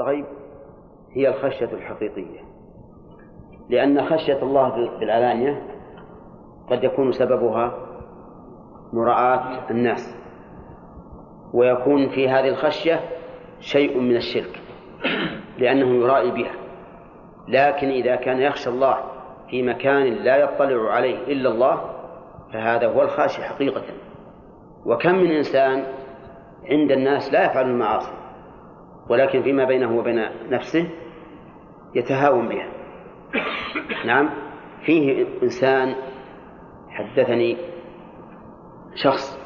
الغيب هي الخشية الحقيقية. لأن خشية الله بالعلانية قد يكون سببها مراعاة الناس ويكون في هذه الخشية شيء من الشرك لأنه يرائي بها. لكن إذا كان يخشى الله في مكان لا يطلع عليه إلا الله فهذا هو الخاشي حقيقة. وكم من إنسان عند الناس لا يفعل المعاصي؟ ولكن فيما بينه وبين نفسه يتهاون بها. نعم. فيه إنسان حدثني شخص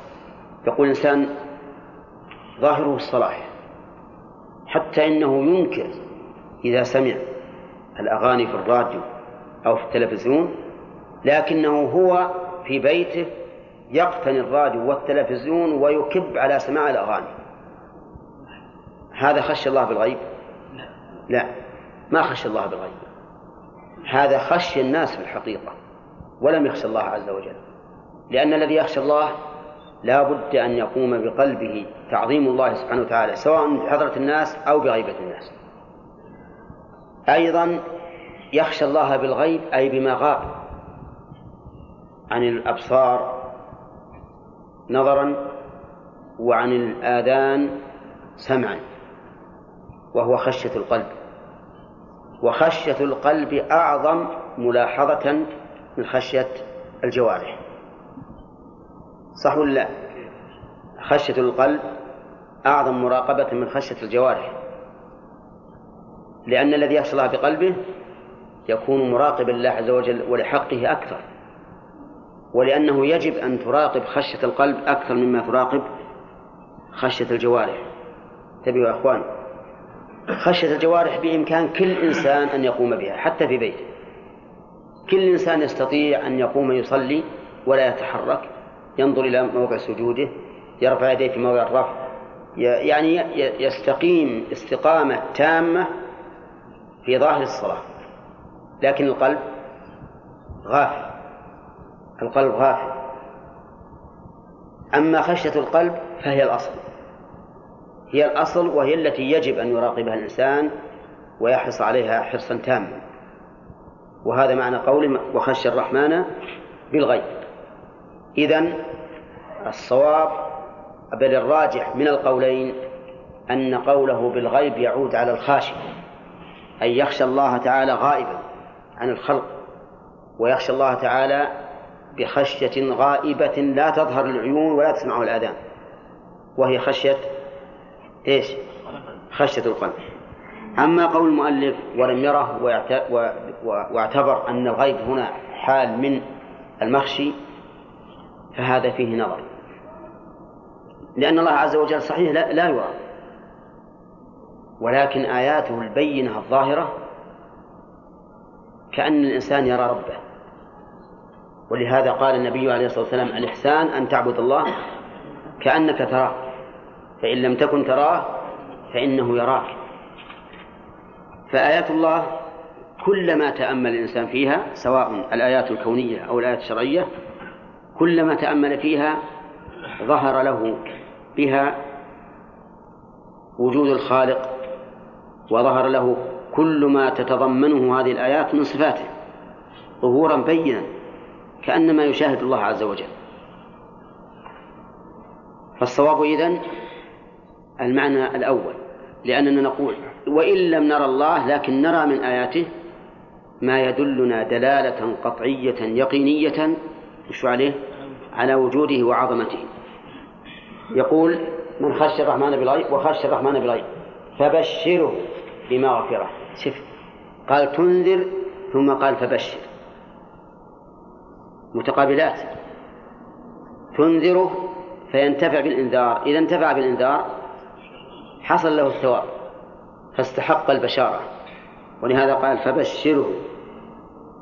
يقول إنسان ظاهره الصلاح حتى إنه ينكر إذا سمع الأغاني في الراديو أو في التلفزيون لكنه هو في بيته يقتني الراديو والتلفزيون ويكب على سماع الأغاني. هذا خشي الله بالغيب؟ لا. ما خشي الله بالغيب. هذا خشي الناس في الحقيقة ولم يخشى الله عز وجل. لأن الذي يخشى الله لا بد أن يقوم بقلبه تعظيم الله سبحانه وتعالى سواء بحضرة الناس أو بغيبة الناس. أيضا يخشى الله بالغيب أي بما غاب عن الأبصار نظرا وعن الآذان سمعا. وهو خشية القلب. وخشية القلب أعظم ملاحظة من خشية الجوارح. صح ولا لا؟ خشية القلب أعظم مراقبة من خشية الجوارح. لأن الذي يخشى الله بقلبه يكون مراقبا لله عز وجل ولحقه أكثر. ولأنه يجب أن تراقب خشية القلب أكثر مما تراقب خشية الجوارح. انتبهوا يا أخوان. خشية الجوارح بإمكان كل إنسان أن يقوم بها حتى في بيته. كل إنسان يستطيع أن يقوم يصلي ولا يتحرك ينظر إلى موضع سجوده يرفع يديه في موضع الرفع يعني يستقيم استقامة تامة في ظاهر الصلاة. لكن القلب غافل القلب غافل. أما خشية القلب فهي الأصل. هي الأصل وهي التي يجب أن يراقبها الإنسان ويحرص عليها حرصا تاما. وهذا معنى قول وخشي الرحمن بالغيب. إذن الصواب بل الراجح من القولين أن قوله بالغيب يعود على الخاشي أي يخشى الله تعالى غائبا عن الخلق ويخشى الله تعالى بخشية غائبة لا تظهر العيون ولا تسمعه الآذان وهي خشية إيش؟ خشية القلب. أما قول المؤلف ولم يره واعتبر أن الغيب هنا حال من المخشي فهذا فيه نظر. لأن الله عز وجل صحيح لا, لا يرى. ولكن آياته البينة الظاهرة كأن الإنسان يرى ربه. ولهذا قال النبي عليه الصلاة والسلام الإحسان أن تعبد الله كأنك تراه. فإن لم تكن تراه فإنه يراك. فآيات الله كلما تأمل الإنسان فيها سواء الآيات الكونية أو الآيات الشرعية كلما تأمل فيها ظهر له بها وجود الخالق وظهر له كل ما تتضمنه هذه الآيات من صفاته ظهورا بينا كأنما يشاهد الله عز وجل. فالصواب إذن المعنى الأول لأننا نقول وإن لم نرى الله لكن نرى من آياته ما يدلنا دلالة قطعية يقينية وش عليه؟ على وجوده وعظمته. يقول من خشي الرحمن بالغيب وخشي الرحمن بالغيب فبشره بمغفرة. شف قال تنذر ثم قال فبشر. متقابلات. تنذره فينتفع بالإنذار إذا انتفع بالإنذار حصل له الثواب فاستحق البشارة. ولهذا قال فبشره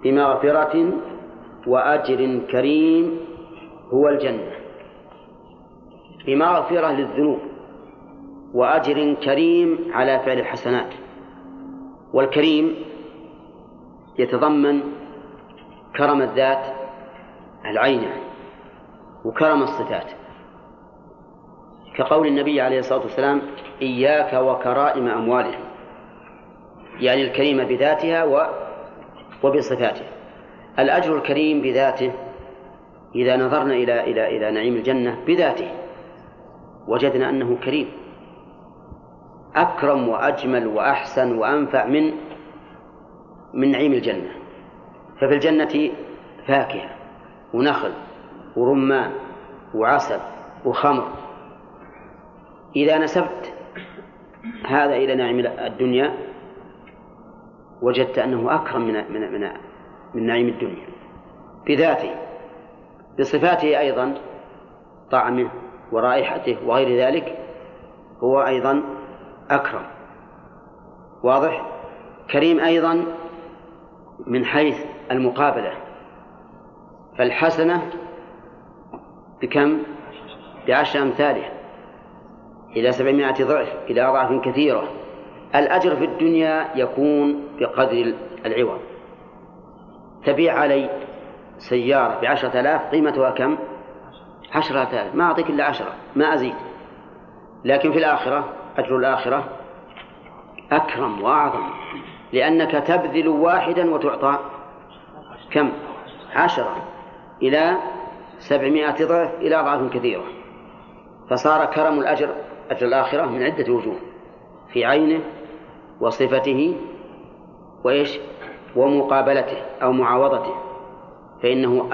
بمغفرة وأجر كريم هو الجنة. بمغفرة للذنوب وأجر كريم على فعل الحسنات. والكريم يتضمن كرم الذات العينة وكرم الصفات. كقول النبي عليه الصلاة والسلام إياك وكرائم أموالهم. يعني الكريمة بذاتها و وبصفاتها الأجر الكريم بذاته إذا نظرنا إلى إلى إلى نعيم الجنة بذاته. وجدنا أنه كريم. أكرم وأجمل وأحسن وأنفع من من نعيم الجنة. ففي الجنة فاكهة ونخل ورمان وعسل وخمر. إذا نسبت هذا إلى نعيم الدنيا وجدت أنه أكرم من من من, من نعيم الدنيا. بذاته بصفاته أيضا طعمه ورائحته وغير ذلك هو أيضا أكرم. واضح؟ كريم أيضا من حيث المقابلة. فالحسنة بكم؟ بعشر أمثالها. إلى سبعمائة ضعف إلى أضعاف كثيرة. الأجر في الدنيا يكون بقدر العوض. تبيع علي سيارة بعشرة آلاف قيمتها كم؟ عشرة آلاف. ما أعطيك إلا عشرة ما أزيد. لكن في الآخرة أجر الآخرة أكرم وأعظم. لأنك تبذل واحدا وتعطى كم؟ عشرة. إلى سبعمائة ضعف إلى أضعاف كثيرة. فصار كرم الأجر أجر الآخرة من عدة وجوه في عينه وصفته وإيش؟ ومقابلته أو معاوضته فإنه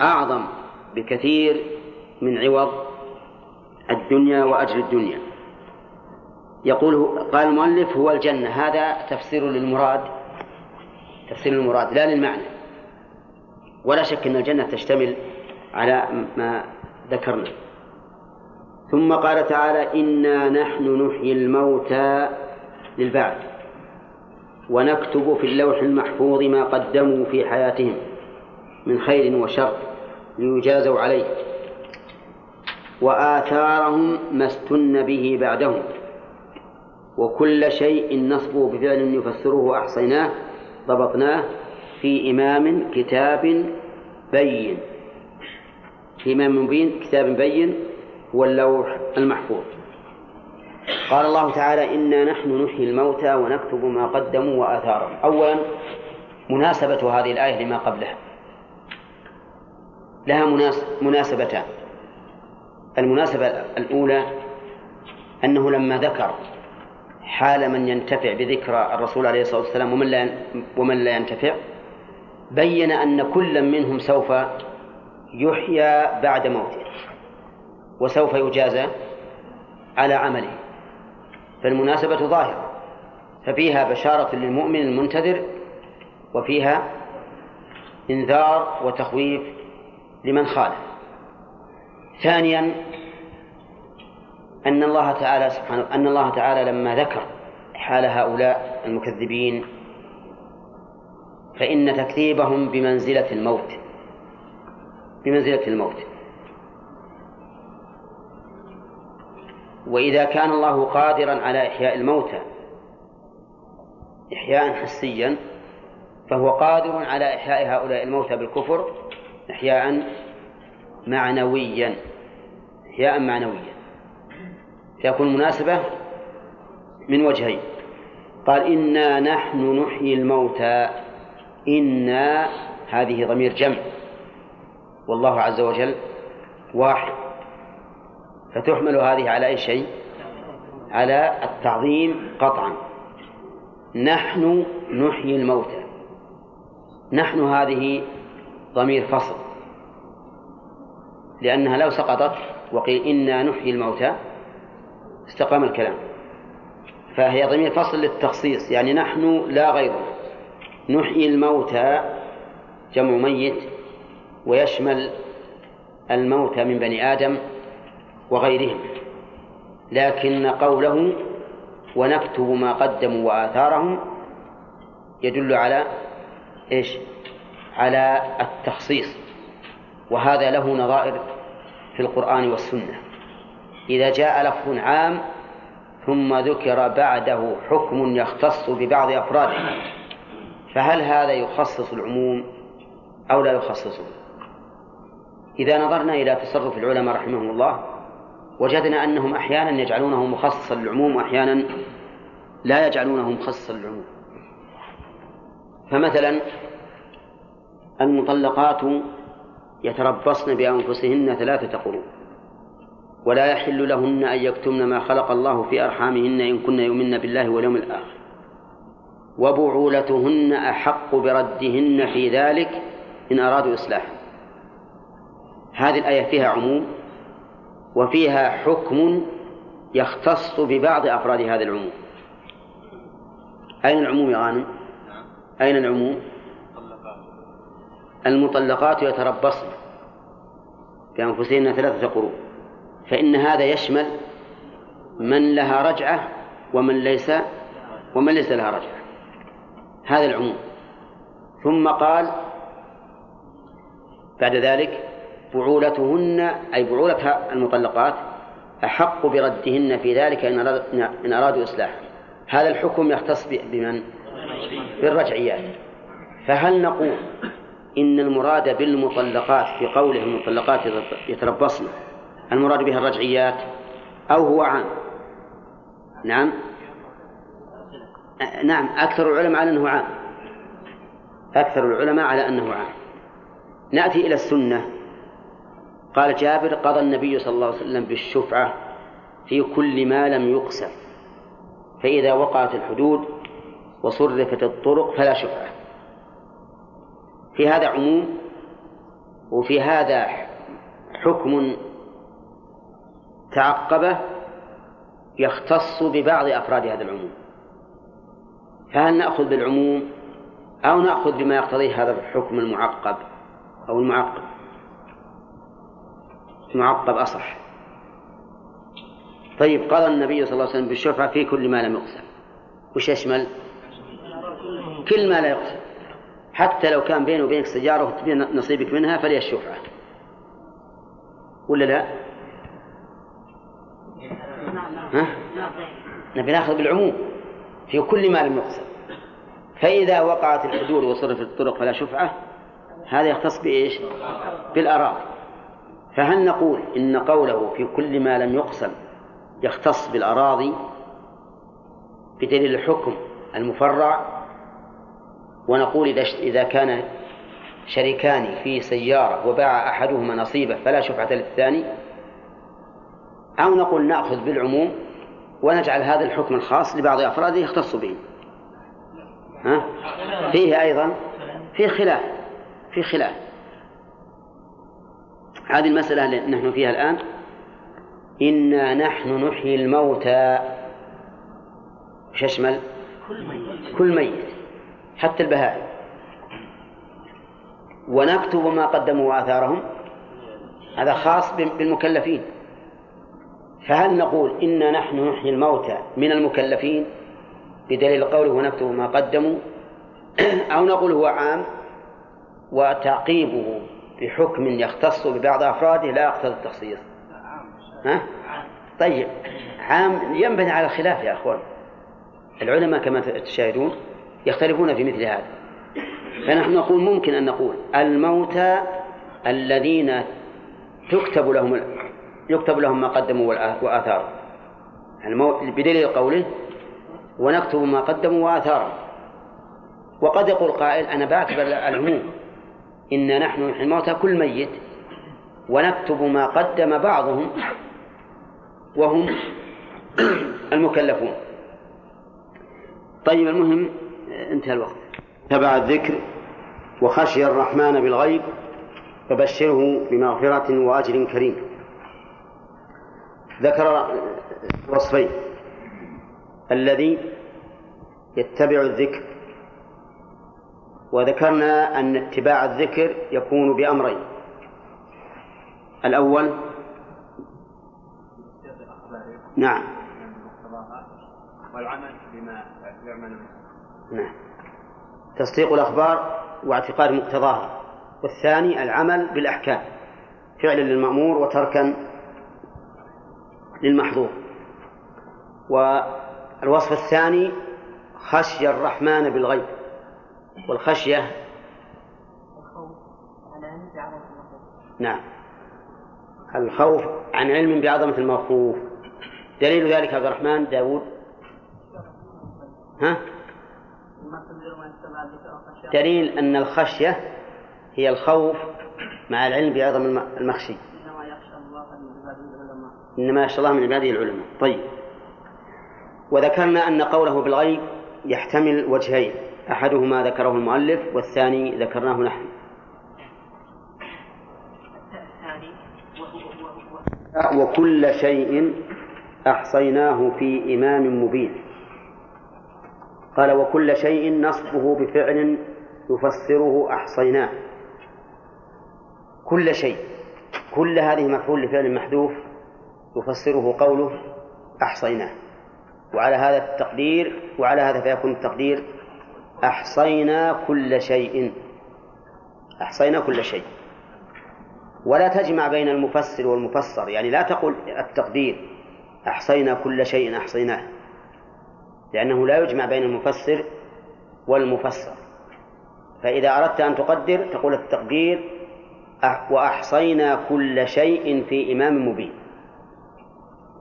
أعظم بكثير من عوض الدنيا وأجر الدنيا. يقول قال المؤلف هو الجنة. هذا تفسير للمراد تفسير المراد لا للمعنى. ولا شك أن الجنة تشتمل على ما ذكرنا. ثم قال تعالى إنا نحن نحيي الموتى للبعث ونكتب في اللوح المحفوظ ما قدموا في حياتهم من خير وشر ليجازوا عليه وآثارهم ما استن به بعدهم وكل شيء نصبه بفعل يفسره أحصيناه ضبطناه في إمام كتاب بين في إمام مبين كتاب بين هو اللوح المحفوظ. قال الله تعالى إنا نحن نحيي الموتى ونكتب ما قدموا وآثارهم. أولا مناسبة هذه الآية لما قبلها. لها مناسبتان. المناسبة الأولى أنه لما ذكر حال من ينتفع بذكرى الرسول عليه الصلاة والسلام ومن لا ومن لا ينتفع بين أن كل منهم سوف يحيى بعد موته. وسوف يجازى على عمله. فالمناسبة ظاهرة. ففيها بشارة للمؤمن المنتظر وفيها إنذار وتخويف لمن خالف. ثانيا أن الله تعالى سبحانه أن الله تعالى لما ذكر حال هؤلاء المكذبين فإن تكذيبهم بمنزلة الموت. بمنزلة الموت. وإذا كان الله قادرا على إحياء الموتى إحياء حسيا فهو قادر على إحياء هؤلاء الموتى بالكفر إحياء معنويا إحياء معنويا. فيكون مناسبة من وجهين. قال إنا نحن نحيي الموتى إنا هذه ضمير جمع. والله عز وجل واحد. فتحمل هذه على أي شيء؟ على التعظيم قطعا. نحن نحيي الموتى. نحن هذه ضمير فصل. لأنها لو سقطت وقيل إنا نحيي الموتى استقام الكلام. فهي ضمير فصل للتخصيص يعني نحن لا غيرنا نحيي الموتى جمع ميت ويشمل الموتى من بني آدم وغيرهم. لكن قوله ونكتب ما قدموا وآثارهم يدل على إيش؟ على التخصيص. وهذا له نظائر في القرآن والسنة. إذا جاء لفظ عام ثم ذكر بعده حكم يختص ببعض أفراده فهل هذا يخصص العموم أو لا يخصصه؟ إذا نظرنا إلى تصرف العلماء رحمهم الله وجدنا أنهم أحيانا يجعلونه مخصصا للعموم وأحيانا لا يجعلونه مخصصا للعموم. فمثلا المطلقات يتربصن بأنفسهن ثلاثة قروء ولا يحل لهن أن يكتمن ما خلق الله في أرحامهن إن كن يؤمن بالله واليوم الآخر. وبعولتهن أحق بردهن في ذلك إن أرادوا إصلاحا. هذه الآية فيها عموم وفيها حكم يختص ببعض أفراد هذا العموم أين العموم يا غانم؟ أين العموم؟ المطلقات يتربصن بأنفسهن ثلاثة قروء فإن هذا يشمل من لها رجعة ومن ليس ومن ليس لها رجعة هذا العموم ثم قال بعد ذلك بعولتهن أي بعولة المطلقات أحق بردهن في ذلك إن أرادوا إصلاحا هذا الحكم يختص بمن؟ بالرجعيات. فهل نقول إن المراد بالمطلقات في قوله المطلقات يتربصن المراد بها الرجعيات؟ أو هو عام؟ نعم. نعم أكثر العلماء على أنه عام. أكثر العلماء على أنه عام. نأتي إلى السنة. قال جابر قضى النبي صلى الله عليه وسلم بالشفعة في كل ما لم يقسم فإذا وقعت الحدود وصرفت الطرق فلا شفعة. في هذا عموم وفي هذا حكم تعقبه يختص ببعض أفراد هذا العموم. فهل نأخذ بالعموم أو نأخذ بما يقتضيه هذا الحكم المعقب أو المعقب؟ معقب أصح طيب قضى النبي صلى الله عليه وسلم بالشفعة في كل ما لم يقسم وش يشمل؟ كل ما لا يقسم حتى لو كان بيني وبينك سجارة وتبين نصيبك منها فلي الشفعة ولا لا؟ ها؟ نبي ناخذ بالعموم في كل ما لم يقسم فإذا وقعت الحدود وصرفت الطرق فلا شفعة هذا يختص بإيش؟ بالأراضي فهل نقول إن قوله في كل ما لم يقسم يختص بالأراضي بدليل الحكم المفرع؟ ونقول إذا كان شريكان في سيارة وباع أحدهما نصيبه فلا شفعة للثاني؟ أو نقول نأخذ بالعموم ونجعل هذا الحكم الخاص لبعض أفراده يختص به. ها؟ فيه أيضا في خلاف في خلاف. هذه المسألة اللي نحن فيها الآن. إنا نحن نحيي الموتى. وش يشمل؟ كل ميت. كل ميت حتى البهائم. ونكتب ما قدموا وآثارهم هذا خاص بالمكلفين. فهل نقول إنا نحن نحيي الموتى من المكلفين؟ بدليل قوله ونكتب ما قدموا. أو نقول هو عام وتعقيبه. بحكم يختص ببعض أفراده لا يقتضي التخصيص. ها؟ طيب عام ينبني على الخلاف يا أخوان. العلماء كما تشاهدون يختلفون في مثل هذا. فنحن نقول ممكن أن نقول الموتى الذين تكتب لهم يكتب لهم ما قدموا وآثارهم. بدليل قوله ونكتب ما قدموا وآثارهم. وقد يقول قائل أنا بعتبر العموم إنا نحن نحيي الموتى كل ميت ونكتب ما قدم بعضهم وهم المكلفون. طيب المهم انتهى الوقت. تبع الذكر وخشي الرحمن بالغيب فبشره بمغفرة وأجر كريم. ذكر وصفين. الذي يتبع الذكر وذكرنا أن اتباع الذكر يكون بأمرين. الأول نعم. والعمل بما يعمل نعم. تصديق الأخبار واعتقاد مقتضاها. والثاني العمل بالأحكام. فعلا للمأمور وتركا للمحظور. والوصف الثاني خشي الرحمن بالغيب. والخشية. نعم. الخوف عن علم بعظمة المخوف دليل ذلك عبد الرحمن داود؟ ها؟ دليل أن الخشية هي الخوف مع العلم بعظم المخشي. إنما يخشى الله من عباده العلماء. إنما يخشى الله من عباده العلماء. طيب. وذكرنا أن قوله بالغيب يحتمل وجهين. أحدهما ذكره المؤلف والثاني ذكرناه نحن. وكل شيء أحصيناه في إمام مبين. قال وكل شيء نصبه بفعل يفسره أحصيناه. كل شيء. كل هذه مفعول لفعل محذوف يفسره قوله أحصيناه. وعلى هذا التقدير وعلى هذا فيكون التقدير أحصينا كل شيء. أحصينا كل شيء. ولا تجمع بين المفسر والمفسر. يعني لا تقل التقدير. أحصينا كل شيء أحصيناه. لأنه لا يجمع بين المفسر والمفسر. فإذا أردت أن تقدر تقول التقدير وأحصينا كل شيء في إمام مبين.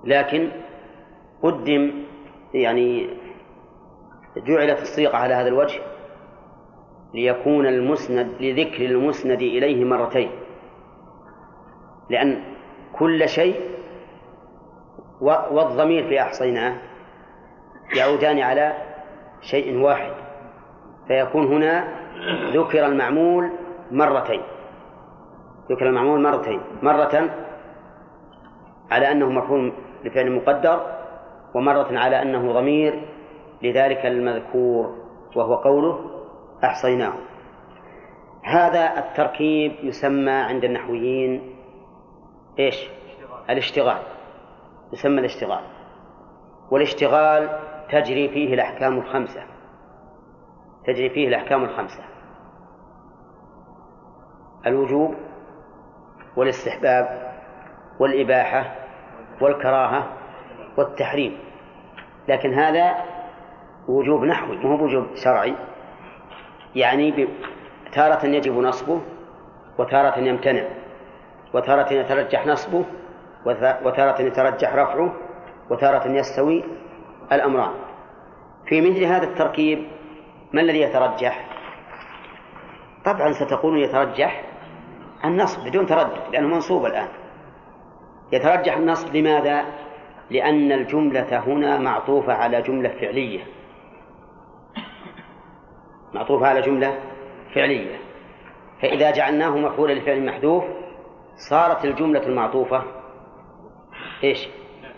لكن قدم يعني جعلت الصيغة على هذا الوجه ليكون المسند لذكر المسند إليه مرتين. لأن كل شيء والضمير في أحصيناه يعودان على شيء واحد فيكون هنا ذكر المعمول مرتين. ذكر المعمول مرتين مرة على أنه مفهوم لفعل مقدر ومرة على أنه ضمير لذلك المذكور وهو قوله أحصيناه. هذا التركيب يسمى عند النحويين إيش؟ الاشتغال. يسمى الاشتغال. والاشتغال تجري فيه الأحكام الخمسة. تجري فيه الأحكام الخمسة. الوجوب والاستحباب والإباحة والكراهة والتحريم. لكن هذا وجوب نحوي مو وجوب شرعي يعني تارة يجب نصبه وتارة يمتنع وتارة يترجح نصبه وتارة يترجح رفعه وتارة يستوي الأمران في مثل هذا التركيب ما الذي يترجح؟ طبعا ستقول يترجح النصب بدون تردد لأنه منصوب الآن يترجح النصب لماذا؟ لأن الجملة هنا معطوفة على جملة فعلية معطوفة على جملة فعلية فإذا جعلناه مفعولا لفعل محذوف صارت الجملة المعطوفة إيش؟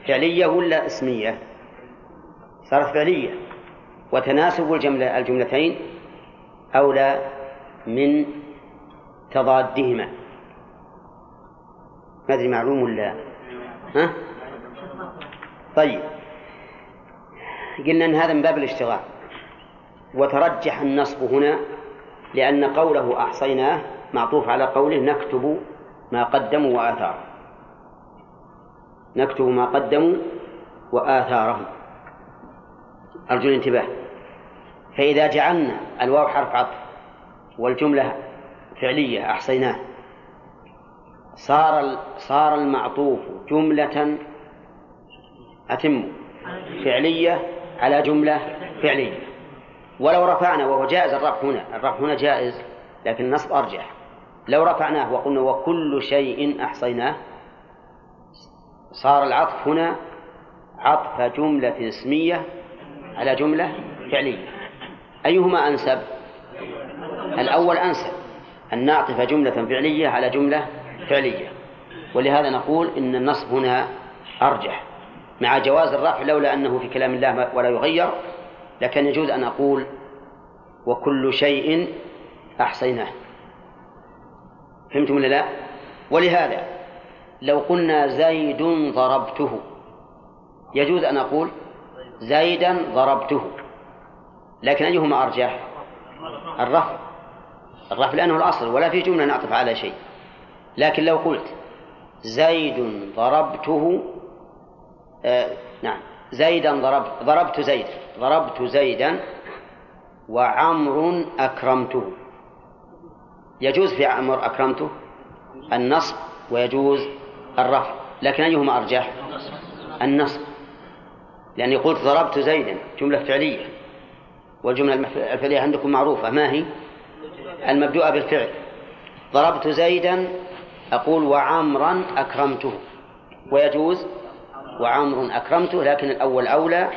فعلية ولا اسمية؟ صارت فعلية وتناسب الجملة الجملتين أولى من تضادهما ما أدري معلوم ولا ها؟ طيب قلنا أن هذا من باب الاشتغال وترجح النصب هنا لأن قوله أحصيناه معطوف على قوله نكتب ما قدموا وآثارهم. نكتب ما قدموا وآثارهم. أرجو الانتباه. فإذا جعلنا الواو حرف عطف والجملة فعلية أحصيناه صار صار المعطوف جملة أتم فعلية على جملة فعلية. ولو رفعنا وهو جائز الرفع هنا. الرفع هنا جائز لكن النصب أرجح. لو رفعناه وقلنا وكل شيء أحصيناه صار العطف هنا عطف جملة اسمية على جملة فعلية. أيهما أنسب؟ الأول أنسب أن نعطف جملة فعلية على جملة فعلية. ولهذا نقول إن النصب هنا أرجح. مع جواز الرفع لولا أنه في كلام الله ولا يغير لكن يجوز أن أقول وكل شيء أحصيناه. فهمتم ولا لا؟ ولهذا لو قلنا زيد ضربته يجوز أن أقول زيدا ضربته لكن أيهما أرجح؟ الرفع. الرفع لأنه الأصل ولا في جملة نعطف على شيء. لكن لو قلت زيد ضربته آه نعم زيدا ضربت ضربت زيد ضربت زيدا وعمر أكرمته. يجوز في عمر أكرمته؟ النصب ويجوز الرفع. لكن أيهما أرجح؟ النصب. لأني قلت ضربت زيدا جملة فعلية. والجملة الفعلية عندكم معروفة. ما هي؟ المبدوءة بالفعل. ضربت زيدا أقول وعمرا أكرمته. ويجوز وعمر أكرمته لكن الأول أولى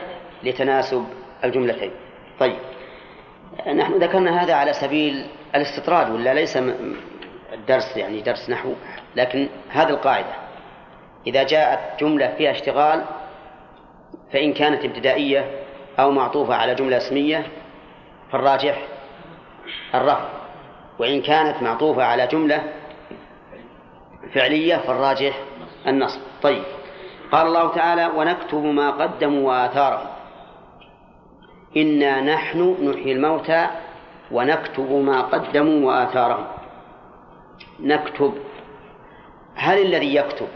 لتناسب الجملتين. طيب. نحن ذكرنا هذا على سبيل الاستطراد ولا ليس الدرس يعني درس نحو لكن هذه القاعدة. إذا جاءت جملة فيها اشتغال فإن كانت ابتدائية أو معطوفة على جملة اسمية فالراجح الرفع. وإن كانت معطوفة على جملة فعلية فالراجح النصب. طيب. قال الله تعالى ونكتب ما قدموا وآثارهم. إنا نحن نحيي الموتى ونكتب ما قدموا وآثارهم. نكتب. هل الذي يكتب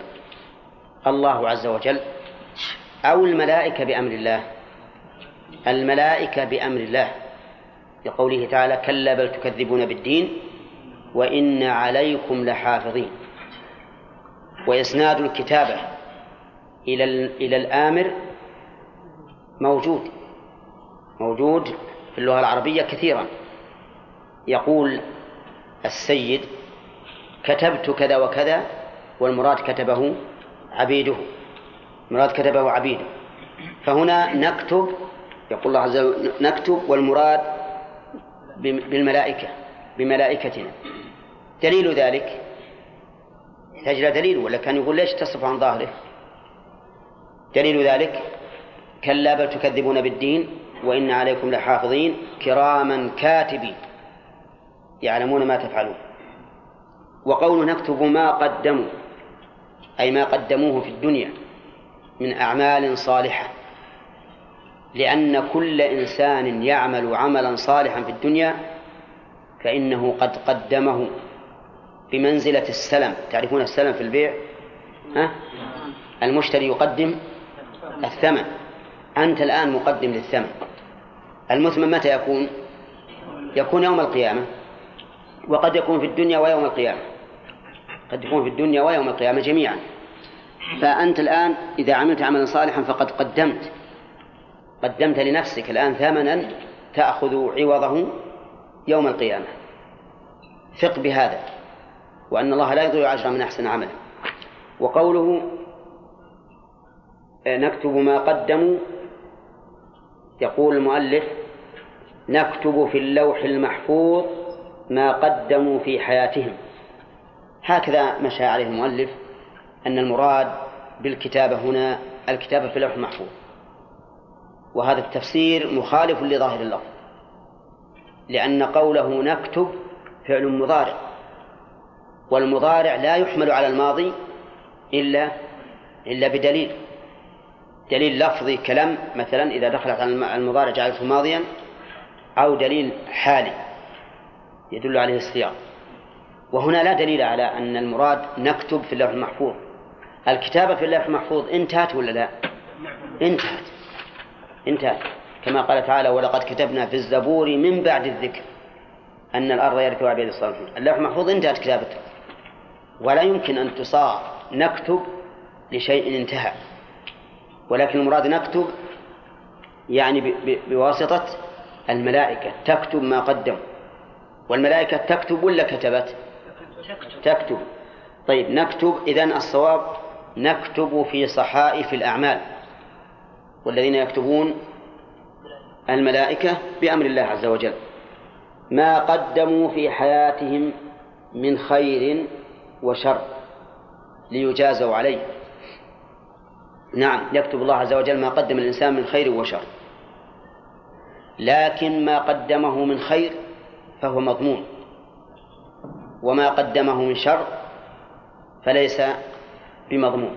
الله عز وجل أو الملائكة بأمر الله؟ الملائكة بأمر الله. لقوله تعالى كلا بل تكذبون بالدين وإن عليكم لحافظين. وإسناد الكتابة إلى إلى الآمر موجود. موجود في اللغة العربية كثيرا. يقول السيد كتبت كذا وكذا والمراد كتبه عبيده مراد كتبه عبيده. فهنا نكتب يقول الله عز وجل نكتب والمراد بالملائكة بملائكتنا. دليل ذلك يحتاج إلى دليل ولا كان يقول ليش تصف عن ظاهره؟ دليل ذلك كلا بل تكذبون بالدين وإن عليكم لحافظين كراما كاتبين. يعلمون ما تفعلون. وقول نكتب ما قدموا أي ما قدموه في الدنيا من أعمال صالحة. لأن كل إنسان يعمل عملا صالحا في الدنيا فإنه قد قدمه بمنزلة السلم. تعرفون السلم في البيع؟ ها؟ المشتري يقدم الثمن. أنت الآن مقدم للثمن. المثمن متى يكون؟ يكون يوم القيامة. وقد يكون في الدنيا ويوم القيامة. قد يكون في الدنيا ويوم القيامة جميعا. فأنت الآن إذا عملت عملا صالحا فقد قدمت. قدمت لنفسك الآن ثمنا تأخذ عوضه يوم القيامة. ثق بهذا. وأن الله لا يضيع أجر من أحسن عملا وقوله نكتب ما قدموا يقول المؤلف نكتب في اللوح المحفوظ ما قدموا في حياتهم. هكذا مشى عليه المؤلف أن المراد بالكتابة هنا الكتابة في اللوح المحفوظ. وهذا التفسير مخالف لظاهر اللفظ لأن قوله نكتب فعل مضارع والمضارع لا يحمل على الماضي إلا إلا بدليل. دليل لفظي كلام مثلا إذا دخلت على المضارع جعلته ماضيا أو دليل حالي يدل عليه السياق وهنا لا دليل على أن المراد نكتب في اللوح المحفوظ. الكتابة في اللوح المحفوظ انتهت ولا لا؟ انتهت. انتهت. كما قال تعالى ولقد كتبنا في الزبور من بعد الذكر أن الأرض يرثها عباد الصالحين. اللوح المحفوظ انتهت كتابته. ولا يمكن أن تصاغ نكتب لشيء انتهى. ولكن المراد نكتب يعني بواسطة الملائكة تكتب ما قدم. والملائكة تكتب ولا كتبت؟ تكتب. طيب نكتب إذن الصواب نكتب في صحائف الأعمال. والذين يكتبون الملائكة بأمر الله عز وجل. ما قدموا في حياتهم من خير وشر ليجازوا عليه. نعم يكتب الله عز وجل ما قدم الإنسان من خير وشر. لكن ما قدمه من خير فهو مضمون. وما قدمه من شر فليس بمضمون.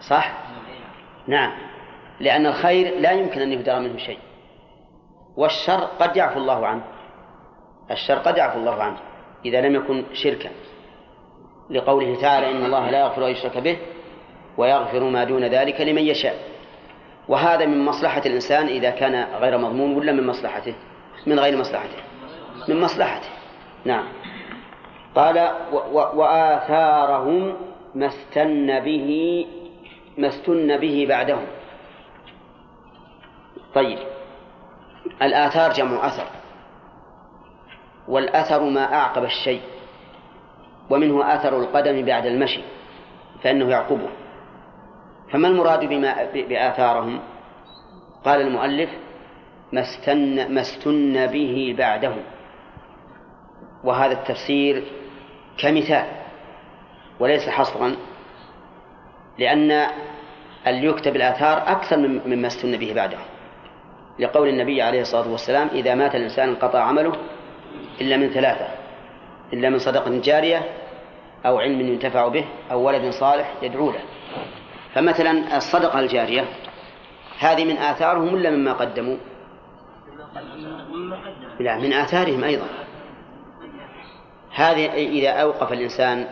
صح؟ نعم. لأن الخير لا يمكن أن يهدر منه شيء. والشر قد يعفو الله عنه. الشر قد يعفو الله عنه إذا لم يكن شركا. لقوله تعالى إن الله لا يغفر أن يشرك به ويغفر ما دون ذلك لمن يشاء. وهذا من مصلحة الإنسان إذا كان غير مضمون ولا من مصلحته؟ من غير مصلحته. من مصلحته. نعم. قال وآثارهم ما استن به ما استن به بعدهم. طيب. الآثار جمع أثر. والأثر ما أعقب الشيء. ومنه أثر القدم بعد المشي فإنه يعقبه. فما المراد بما بآثارهم؟ قال المؤلف ما استن, ما استن به بعده وهذا التفسير كمثال وليس حصرا لأن يكتب الآثار أكثر مما استن به بعده لقول النبي عليه الصلاة والسلام إذا مات الإنسان انقطع عمله إلا من ثلاثة. إلا من صدقة جارية أو علم ينتفع به أو ولد صالح يدعو له. فمثلا الصدقة الجارية هذه من آثارهم ولا مما قدموا؟ لا من آثارهم أيضا. هذه إذا أوقف الإنسان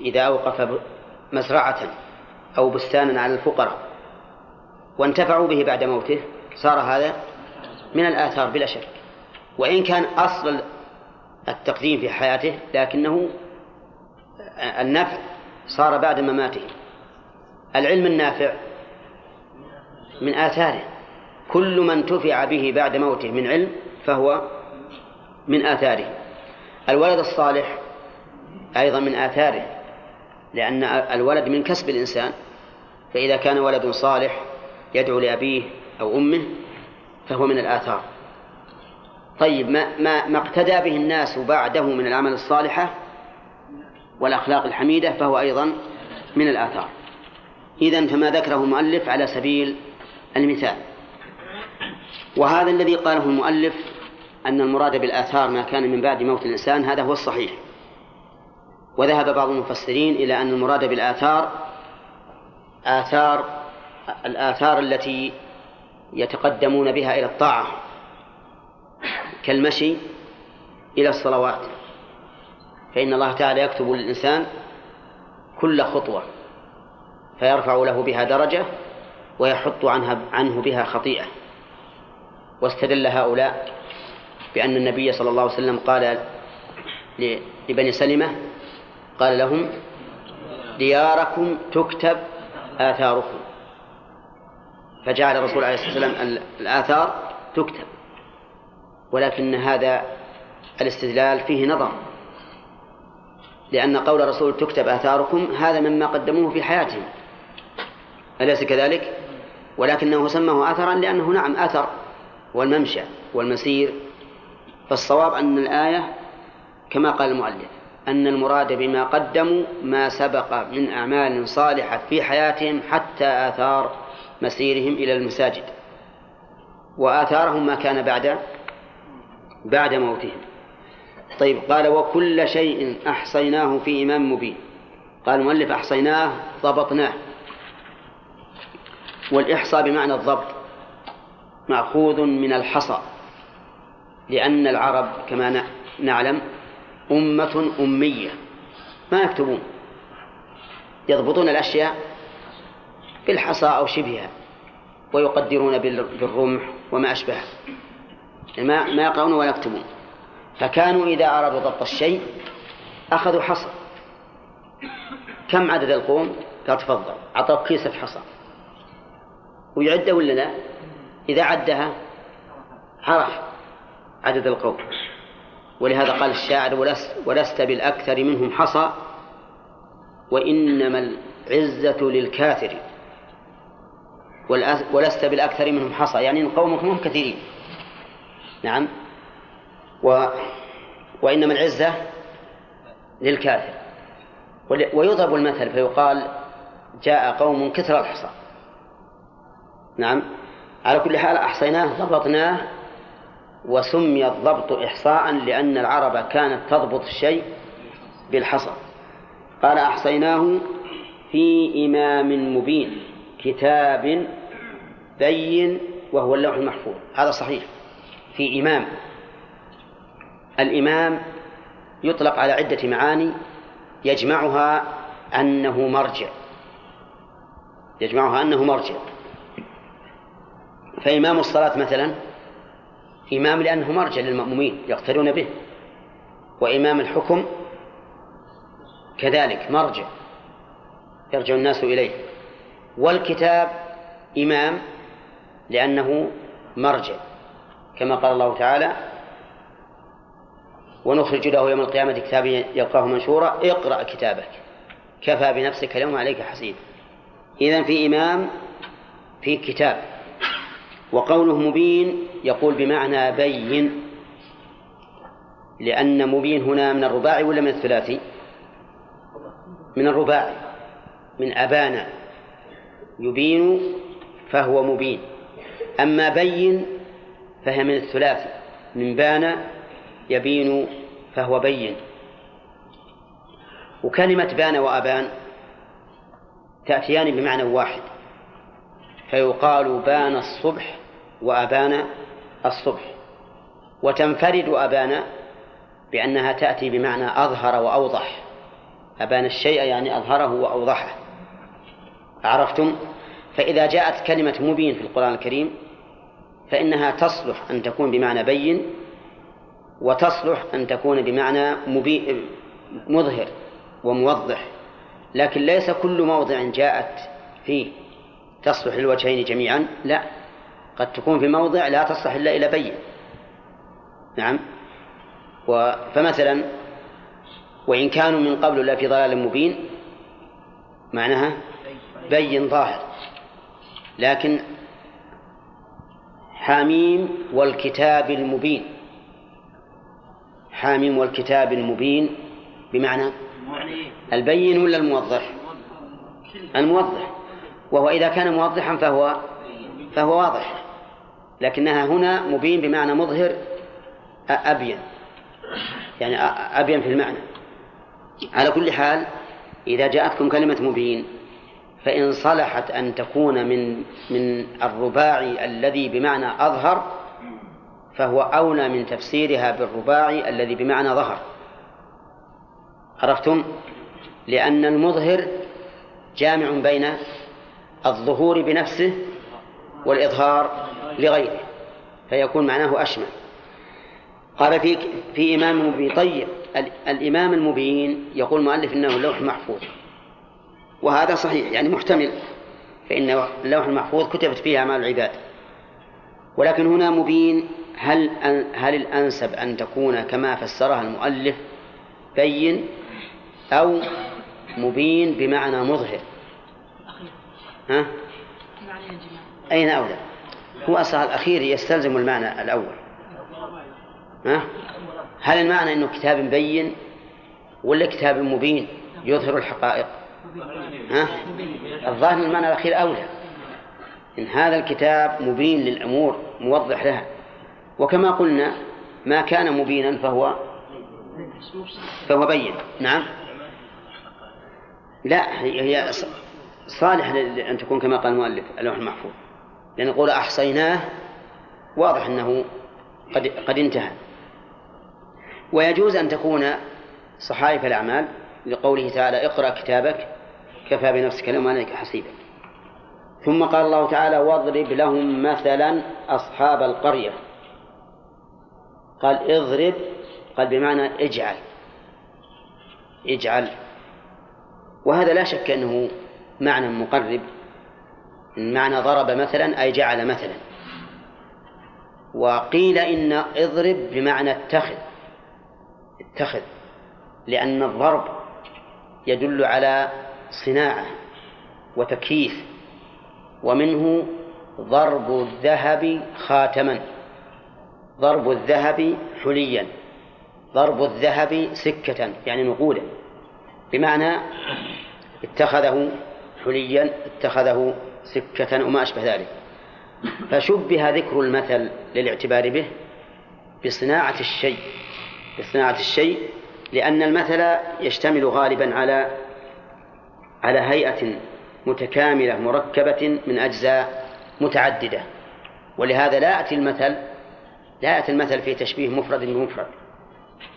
إذا أوقف مزرعة أو بستانا على الفقراء وانتفعوا به بعد موته صار هذا من الآثار بلا شك. وإن كان أصل التقديم في حياته لكنه النفع صار بعد مماته. العلم النافع من آثاره. كل من انتفع به بعد موته من علم فهو من آثاره. الولد الصالح أيضا من آثاره لأن الولد من كسب الإنسان. فإذا كان ولد صالح يدعو لأبيه أو أمه فهو من الآثار. طيب ما, ما, ما اقتدى به الناس بعده من العمل الصالحة والأخلاق الحميدة فهو أيضا من الآثار. إذا فما ذكره المؤلف على سبيل المثال. وهذا الذي قاله المؤلف أن المراد بالآثار ما كان من بعد موت الإنسان هذا هو الصحيح. وذهب بعض المفسرين إلى أن المراد بالآثار آثار الآثار التي يتقدمون بها إلى الطاعة. كالمشي إلى الصلوات. فإن الله تعالى يكتب للإنسان كل خطوة فيرفع له بها درجة ويحط عنها عنه بها خطيئة. واستدل هؤلاء بأن النبي صلى الله عليه وسلم قال لبني سلمة قال لهم دياركم تكتب آثاركم. فجعل الرسول عليه الصلاة والسلام الآثار تكتب. ولكن هذا الاستدلال فيه نظر لأن قول الرسول تكتب آثاركم هذا مما قدموه في حياتهم. أليس كذلك؟ ولكنه سماه أثرا لأنه نعم أثر والممشى والمسير. فالصواب أن الآية كما قال المؤلف أن المراد بما قدموا ما سبق من أعمال صالحة في حياتهم حتى آثار مسيرهم إلى المساجد. وآثارهم ما كان بعد بعد موتهم. طيب قال وكل شيء أحصيناه في إمام مبين. قال المؤلف أحصيناه ضبطناه. والإحصاء بمعنى الضبط مأخوذ من الحصى لأن العرب كما نعلم أمة أمية. ما يكتبون. يضبطون الأشياء بالحصى أو شبهها ويقدرون بالرمح وما أشبهه ما ما يقرؤون ولا يكتبون. فكانوا إذا أرادوا ضبط الشيء أخذوا حصى كم عدد القوم؟ قال تفضل. أعطوه كيسة حصى ويعده ولا لا؟ إذا عدها عرف عدد القوم. ولهذا قال الشاعر ولست, ولست بالأكثر منهم حصى وإنما العزة للكاثر ولست بالأكثر منهم حصى. يعني إن قومك هم كثيرين. نعم. و وإنما العزة للكافر. ويضرب المثل فيقال جاء قوم كثر الحصى. نعم. على كل حال أحصيناه ضبطناه وسمي الضبط إحصاء لأن العرب كانت تضبط الشيء بالحصى. قال أحصيناه في إمام مبين كتاب بين وهو اللوح المحفوظ. هذا صحيح. في إمام. الإمام يطلق على عدة معاني يجمعها أنه مرجع. يجمعها أنه مرجع. فإمام الصلاة مثلا إمام لأنه مرجع للمأمومين يقتدون به وإمام الحكم كذلك مرجع. يرجع الناس إليه. والكتاب إمام لأنه مرجع. كما قال الله تعالى ونخرج له يوم القيامة كتابا يلقاه منشورا اقرأ كتابك. كفى بنفسك اليوم عليك حسيب إذا في إمام في كتاب. وقوله مبين يقول بمعنى بين لأن مبين هنا من الرباعي ولا من الثلاثي؟ من الرباعي من أبانا. يبين فهو مبين. أما بين فهي من الثلاثي من بان يبين فهو بين. وكلمة بان وأبان تأتيان بمعنى واحد فيقال بان الصبح وأبان الصبح. وتنفرد أبان بأنها تأتي بمعنى أظهر وأوضح. أبان الشيء يعني أظهره وأوضحه. عرفتم؟ فإذا جاءت كلمة مبين في القرآن الكريم فإنها تصلح أن تكون بمعنى بين وتصلح أن تكون بمعنى مبين مظهر وموضح. لكن ليس كل موضع جاءت فيه تصلح للوجهين جميعا لا. قد تكون في موضع لا تصلح إلا إلى بين. نعم. فمثلا وإن كانوا من قبل لا في ضلال مبين معناها بين ظاهر. لكن حاميم والكتاب المبين. حاميم والكتاب المبين بمعنى البين ولا الموضح؟ الموضح. وهو إذا كان موضحا فهو فهو واضح. لكنها هنا مبين بمعنى مظهر أبين. يعني أبين في المعنى. على كل حال إذا جاءتكم كلمة مبين فإن صلحت أن تكون من من الرباعي الذي بمعنى أظهر فهو أولى من تفسيرها بالرباعي الذي بمعنى ظهر. عرفتم؟ لأن المظهر جامع بين الظهور بنفسه والإظهار لغيره فيكون معناه أشمل. قال في في إمام مبين طيب الإمام المبين يقول المؤلف إنه اللوح المحفوظ وهذا صحيح يعني محتمل فإن اللوح المحفوظ كتبت فيه أعمال العباد. ولكن هنا مبين هل هل الأنسب أن تكون كما فسرها المؤلف بين أو مبين بمعنى مظهر. ها؟ أين أولى؟ هو أصلا الأخير يستلزم المعنى الأول. ها؟ هل المعنى أنه كتاب بين ولا كتاب مبين يظهر الحقائق؟ ها؟ الظاهر المعنى الأخير أولى. إن هذا الكتاب مبين للأمور موضح لها. وكما قلنا ما كان مبينا فهو فهو بين. نعم؟ لا هي صالح أن تكون كما قال المؤلف اللوح المحفوظ. لأن يقول أحصيناه واضح أنه قد قد انتهى. ويجوز أن تكون صحائف الأعمال لقوله تعالى اقرأ كتابك كفى بنفسك اليوم عليك حسيبا ثم قال الله تعالى واضرب لهم مثلا أصحاب القرية. قال اضرب قال بمعنى اجعل. اجعل. وهذا لا شك أنه معنى مقرب. معنى ضرب مثلا أي جعل مثلا. وقيل إن اضرب بمعنى اتخذ. اتخذ. لأن الضرب يدل على صناعة وتكييف ومنه ضرب الذهب خاتما ضرب الذهب حليا ضرب الذهب سكة يعني نقودا بمعنى اتخذه حليا اتخذه سكة وما أشبه ذلك. فشبه ذكر المثل للاعتبار به بصناعة الشيء بصناعة الشيء لأن المثل يشتمل غالبا على على هيئة متكاملة مركبة من أجزاء متعددة. ولهذا لا يأتي المثل لا يأتي المثل في تشبيه مفرد بمفرد.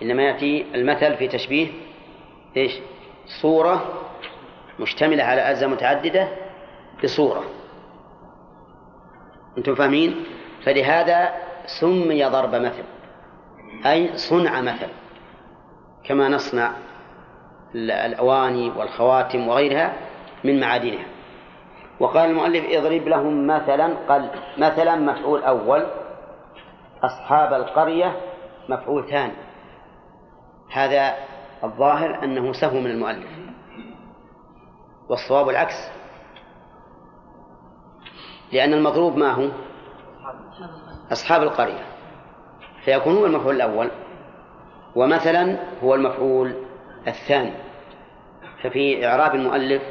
إنما يأتي المثل في تشبيه إيش؟ صورة مشتملة على أجزاء متعددة بصورة. أنتم فاهمين؟ فلهذا سمي ضرب مثل أي صنع مثل كما نصنع الأواني والخواتم وغيرها من معادنها. وقال المؤلف اضرب لهم مثلا قال مثلا مفعول أول أصحاب القرية مفعول ثاني. هذا الظاهر أنه سهو من المؤلف. والصواب العكس. لأن المضروب ما هو؟ أصحاب القرية. فيكون هو المفعول الأول ومثلا هو المفعول الثاني. ففي إعراب المؤلف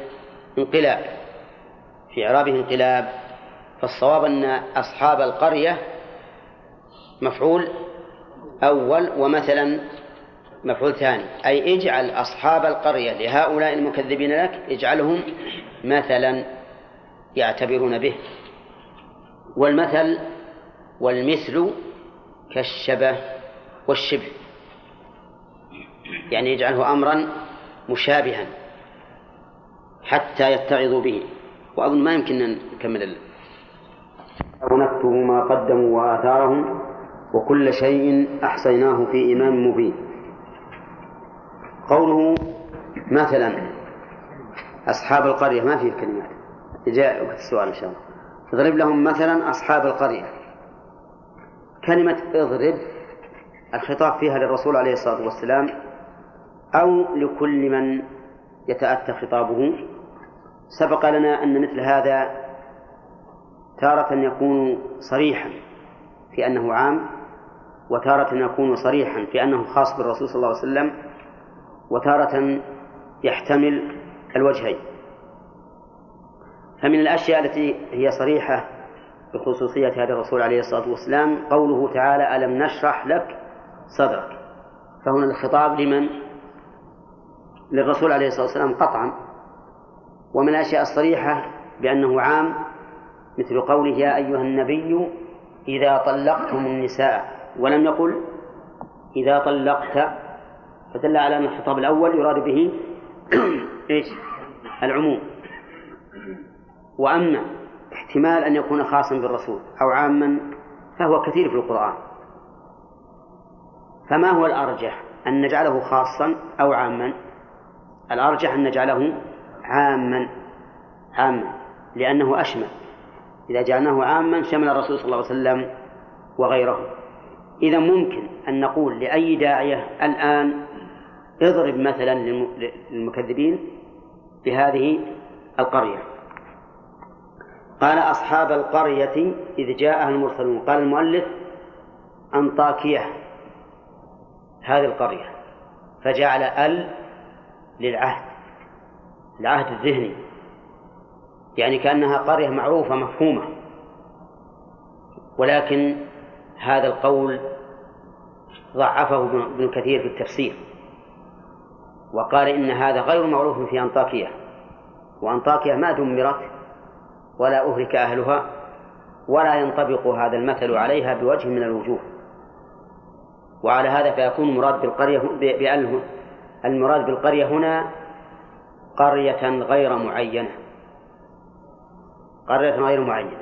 انقلاب. في إعرابه انقلاب فالصواب أن أصحاب القرية مفعول أول ومثلا مفعول ثاني. أي اجعل أصحاب القرية لهؤلاء المكذبين لك اجعلهم مثلا يعتبرون به. والمثل والمثل كالشبه والشبه. يعني يجعله أمرا مشابها حتى يتعظوا به. وأظن ما يمكن أن نكمل ونكتب ما قدموا وآثارهم وكل شيء أحصيناه في إمام مبين. قوله مثلا أصحاب القرية ما فيه كلمات. جاء وقت السؤال إن شاء الله. اضرب لهم مثلا أصحاب القرية. كلمة اضرب الخطاب فيها للرسول عليه الصلاة والسلام أو لكل من يتأتى خطابه. سبق لنا أن مثل هذا تارة يكون صريحا في أنه عام وتارة يكون صريحا في أنه خاص بالرسول صلى الله عليه وسلم وتارة يحتمل الوجهين. فمن الأشياء التي هي صريحة بخصوصية هذا الرسول عليه الصلاة والسلام قوله تعالى ألم نشرح لك صدرك؟ فهنا الخطاب لمن؟ للرسول عليه الصلاة والسلام قطعا. ومن الأشياء الصريحة بأنه عام مثل قوله يا أيها النبي إذا طلقتم النساء. ولم يقل إذا طلقت فدل على أن الخطاب الأول يراد به إيش؟ العموم. وأما احتمال أن يكون خاصا بالرسول أو عاما فهو كثير في القرآن. فما هو الأرجح؟ أن نجعله خاصا أو عاما؟ الأرجح أن نجعله عاما عاما لأنه أشمل. إذا جعلناه عاما شمل الرسول صلى الله عليه وسلم وغيره. إذا ممكن أن نقول لأي داعية الآن اضرب مثلا للمكذبين بهذه القرية. قال أصحاب القرية إذ جاءها المرسلون. قال المؤلف أنطاكية هذه القرية. فجعل ال للعهد العهد الذهني. يعني كأنها قرية معروفة مفهومة. ولكن هذا القول ضعفه ابن كثير في التفسير. وقال إن هذا غير معروف في أنطاكية. وأنطاكية ما دمرت ولا أهلك أهلها ولا ينطبق هذا المثل عليها بوجه من الوجوه. وعلى هذا فيكون المراد بالقرية بأله المراد بالقرية هنا قرية غير معينة. قرية غير معينة.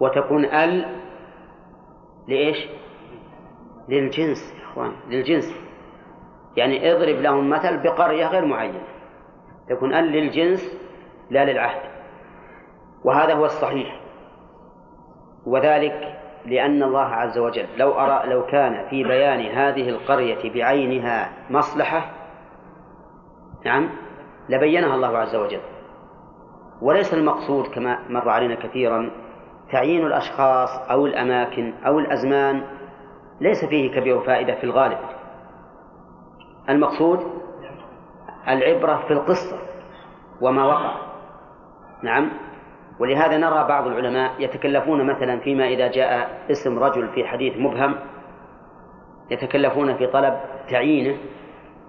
وتكون ال لإيش؟ للجنس يا إخوان للجنس. يعني اضرب لهم مثل بقرية غير معينة. تكون ال للجنس لا للعهد. وهذا هو الصحيح. وذلك لأن الله عز وجل لو أرى لو كان في بيان هذه القرية بعينها مصلحة نعم لبينها الله عز وجل. وليس المقصود كما مر علينا كثيرا تعيين الأشخاص أو الأماكن أو الأزمان ليس فيه كبير فائدة في الغالب. المقصود العبرة في القصة وما وقع. نعم. ولهذا نرى بعض العلماء يتكلفون مثلا فيما إذا جاء اسم رجل في حديث مبهم يتكلفون في طلب تعيينه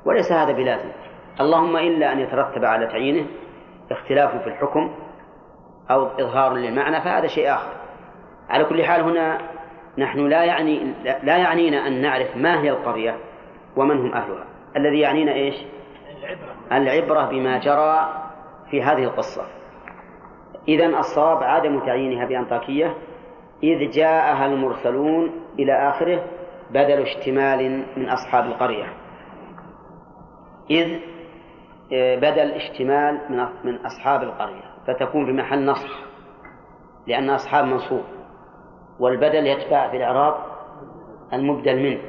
وليس هذا بلازم. اللهم إلا أن يترتب على تعيينه اختلاف في الحكم أو إظهار للمعنى فهذا شيء آخر. على كل حال هنا نحن لا يعني لا يعنينا أن نعرف ما هي القرية ومن هم أهلها. الذي يعنينا إيش؟ العبرة, العبرة بما جرى في هذه القصة. إذا الصواب عدم تعيينها بأنطاكية إذ جاءها المرسلون إلى آخره بدل اشتمال من أصحاب القرية. إذ بدل اشتمال من من أصحاب القرية. فتكون في محل نصب لأن أصحاب منصوب. والبدل يتبع في الإعراب المبدل منه.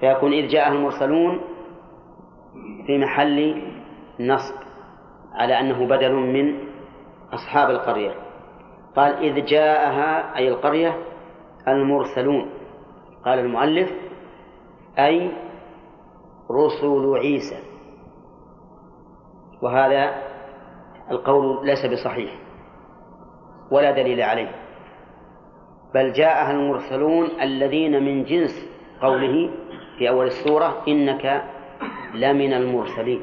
فيكون إذ جاءه المرسلون في محل نصب على أنه بدل من أصحاب القرية. قال إذ جاءها أي القرية المرسلون. قال المؤلف أي رسل عيسى. وهذا القول ليس بصحيح ولا دليل عليه. بل جاءها المرسلون الذين من جنس قوله في أول السورة إنك لمن المرسلين.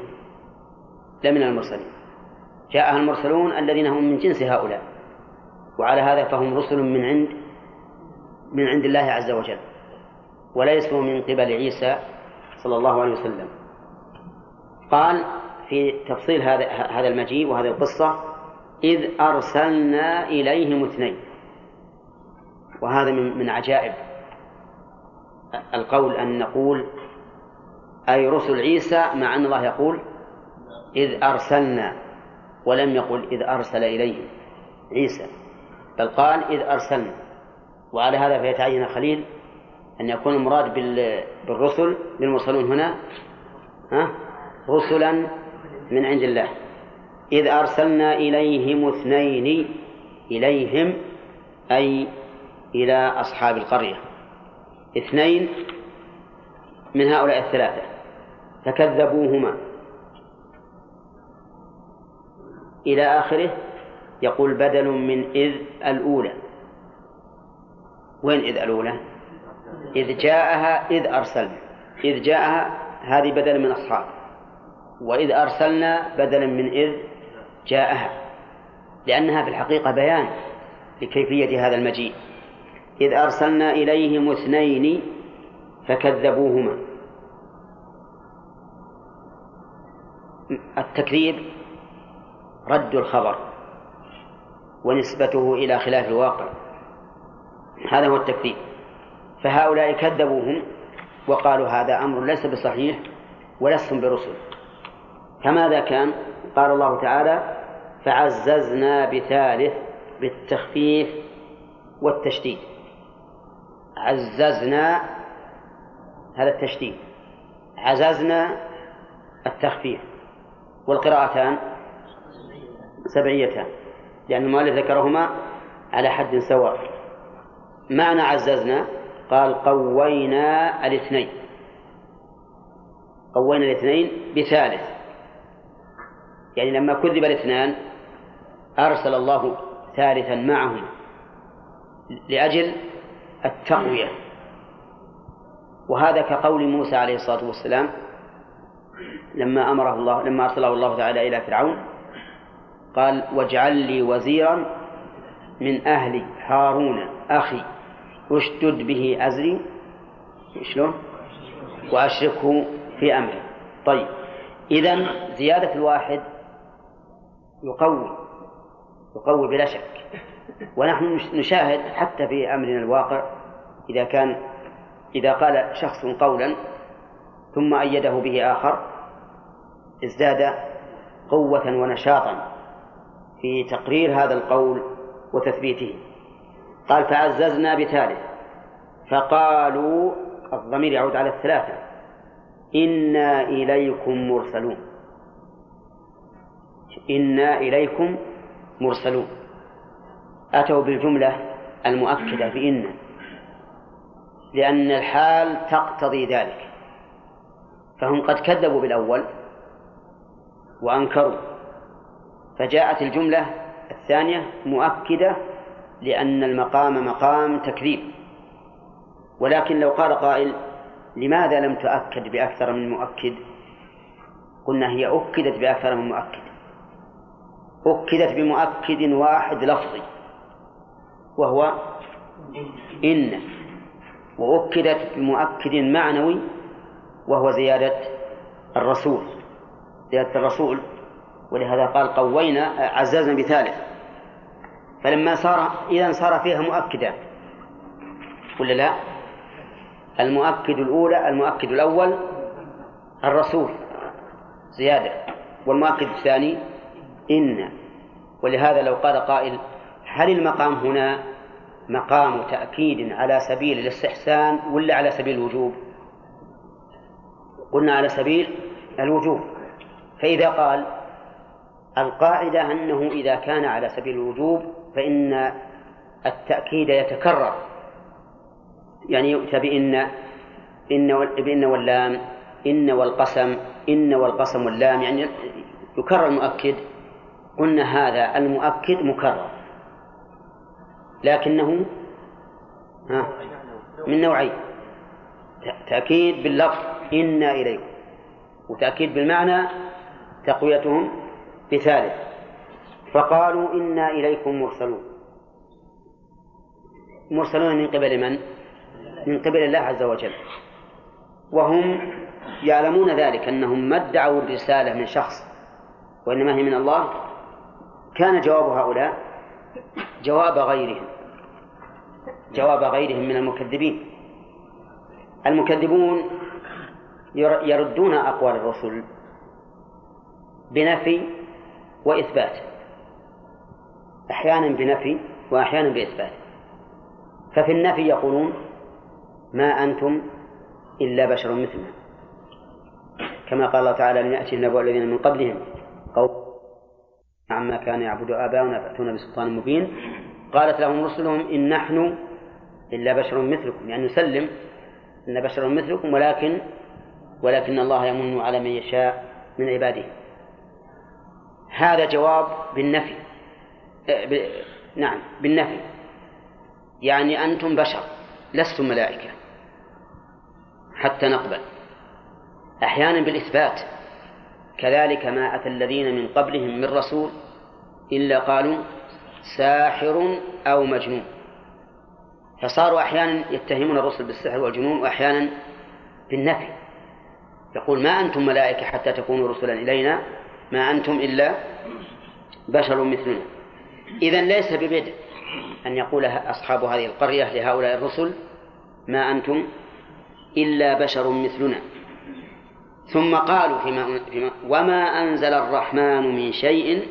لمن المرسلين. جاءها المرسلون الذين هم من جنس هؤلاء. وعلى هذا فهم رسل من عند من عند الله عز وجل. وليسوا من قبل عيسى صلى الله عليه وسلم. قال في تفصيل هذا هذا المجيء وهذه القصة إذ أرسلنا إليهم اثنين. وهذا من من عجائب القول أن نقول أي رسل عيسى مع أن الله يقول إذ أرسلنا ولم يقل إذ أرسل إليهم عيسى بل قال إذ أرسلنا. وعلى هذا فيتعين خليل أن يكون المراد بالرسل بالمرسلون هنا ها رسلا من عند الله. إذ أرسلنا إليهم اثنين إليهم أي إلى أصحاب القرية. اثنين من هؤلاء الثلاثة فكذبوهما. إلى آخره يقول بدل من إذ الأولى. وين إذ الأولى؟ إذ جاءها إذ أرسلنا. إذ جاءها هذه بدل من أصحاب. وإذ أرسلنا بدلا من إذ جاءها. لأنها في الحقيقة بيان لكيفية هذا المجيء. إذ أرسلنا إليهم اثنين فكذبوهما. التكذيب رد الخبر ونسبته إلى خلاف الواقع. هذا هو التكذيب. فهؤلاء كذبوهم وقالوا هذا أمر ليس بصحيح ولستم برسل. فماذا كان؟ قال الله تعالى فعززنا بثالث بالتخفيف والتشديد. عززنا هذا التشديد. عززنا التخفيف. والقراءتان سبعيتان لأن المؤلف ذكرهما على حد سواء. معنى عززنا قال قوينا الاثنين. قوينا الاثنين بثالث. يعني لما كذب الاثنان أرسل الله ثالثا معهم لأجل التقوية. وهذا كقول موسى عليه الصلاة والسلام لما أمره الله لما أرسله الله تعالى إلى فرعون قال واجعل لي وزيرا من أهلي هارون. أخي اشدد به أزري شلون؟ وأشركه في أمري. طيب إذا زيادة الواحد يقوي يقوي بلا شك. ونحن نشاهد حتى في أمرنا الواقع إذا كان إذا قال شخص قولا ثم أيده به آخر ازداد قوة ونشاطا. في تقرير هذا القول وتثبيته. قال فعززنا بثالث. فقالوا الضمير يعود على الثلاثة. إنا إليكم مرسلون. إنا إليكم مرسلون. أتوا بالجملة المؤكدة بإن لأن الحال تقتضي ذلك. فهم قد كذبوا بالأول وأنكروا. فجاءت الجملة الثانية مؤكدة لأن المقام مقام تكذيب. ولكن لو قال قائل لماذا لم تؤكد بأكثر من مؤكد؟ قلنا هي أكدت بأكثر من مؤكد. أكدت بمؤكد واحد لفظي وهو إن. وأكدت بمؤكد معنوي وهو زيادة الرسول. زيادة الرسول ولهذا قال قوينا عززنا بثالث. فلما صار إذا صار فيها مؤكدان ولا لا؟ المؤكد الأولى المؤكد الأول الرسول زيادة والمؤكد الثاني إن. ولهذا لو قال قائل هل المقام هنا مقام تأكيد على سبيل الاستحسان ولا على سبيل الوجوب؟ قلنا على سبيل الوجوب. فإذا قال القاعدة أنه إذا كان على سبيل الوجوب فإن التأكيد يتكرر. يعني يؤتى بإن إن بإن واللام إن والقسم إن والقسم واللام. يعني يكرر المؤكد. قلنا هذا المؤكد مكرر. لكنه ها؟ من نوعين. تأكيد باللفظ إنا إليكم. وتأكيد بالمعنى تقويتهم بثالث فقالوا إنا إليكم مرسلون. مرسلون من قبل من؟ من قبل الله عز وجل. وهم يعلمون ذلك أنهم ما ادعوا الرسالة من شخص وإنما هي من الله. كان جواب هؤلاء؟ جواب غيرهم. جواب غيرهم من المكذبين. المكذبون يردون أقوال الرسل بنفي وإثبات. أحيانا بنفي وأحيانا بإثبات. ففي النفي يقولون ما أنتم إلا بشر مثلنا. كما قال الله تعالى لم يأتي النبوة الذين من قبلهم. قول عما كان يعبد آباؤنا فأتونا بسلطان مبين. قالت لهم رسلهم إن نحن إلا بشر مثلكم. يعني نسلم إن بشر مثلكم ولكن ولكن الله يمن على من يشاء من عباده. هذا جواب بالنفي. ب... نعم بالنفي. يعني أنتم بشر لستم ملائكة. حتى نقبل. أحيانا بالإثبات. كذلك ما أتى الذين من قبلهم من رسول إلا قالوا ساحر أو مجنون. فصاروا أحيانا يتهمون الرسل بالسحر والجنون وأحيانا بالنفي. يقول ما أنتم ملائكة حتى تكونوا رسلا إلينا؟ ما أنتم إلا بشر مثلنا. إذا ليس ببدء أن يقول أصحاب هذه القرية لهؤلاء الرسل ما أنتم إلا بشر مثلنا. ثم قالوا فيما, فيما وما أنزل الرحمن من شيء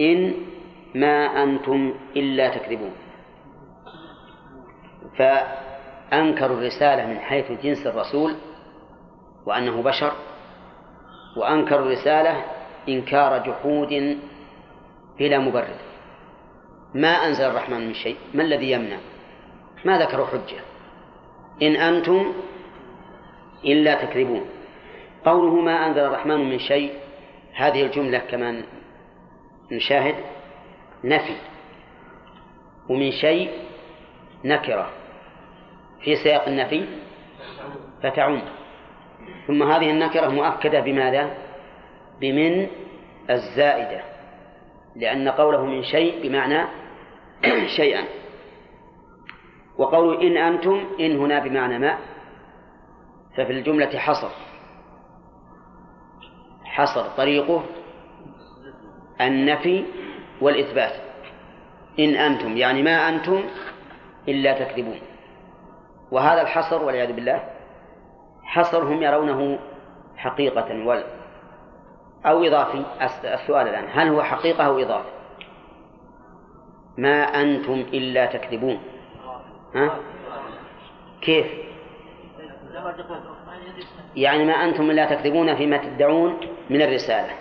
إن ما أنتم إلا تكذبون. فأنكروا الرسالة من حيث جنس الرسول وأنه بشر وأنكروا الرسالة إنكار جحود بلا مبرر. ما أنزل الرحمن من شيء ما الذي يمنع؟ ما ذكروا حجة. إن أنتم إلا تكذبون. قوله ما أنزل الرحمن من شيء هذه الجملة كما نشاهد نفي. ومن شيء نكرة. في سياق النفي فتعم. ثم هذه النكرة مؤكدة بماذا؟ بمن الزائدة لأن قوله من شيء بمعنى شيئا. وقول إن أنتم إن هنا بمعنى ما ففي الجملة حصر. حصر طريقه النفي والإثبات. إن أنتم يعني ما أنتم إلا تكذبون. وهذا الحصر والعياذ بالله حصر هم يرونه حقيقة أو إضافي؟ السؤال الآن. هل هو حقيقة أو إضافي؟ ما أنتم إلا تكذبون. ها؟ كيف؟ يعني ما أنتم إلا تكذبون فيما تدعون من الرسالة.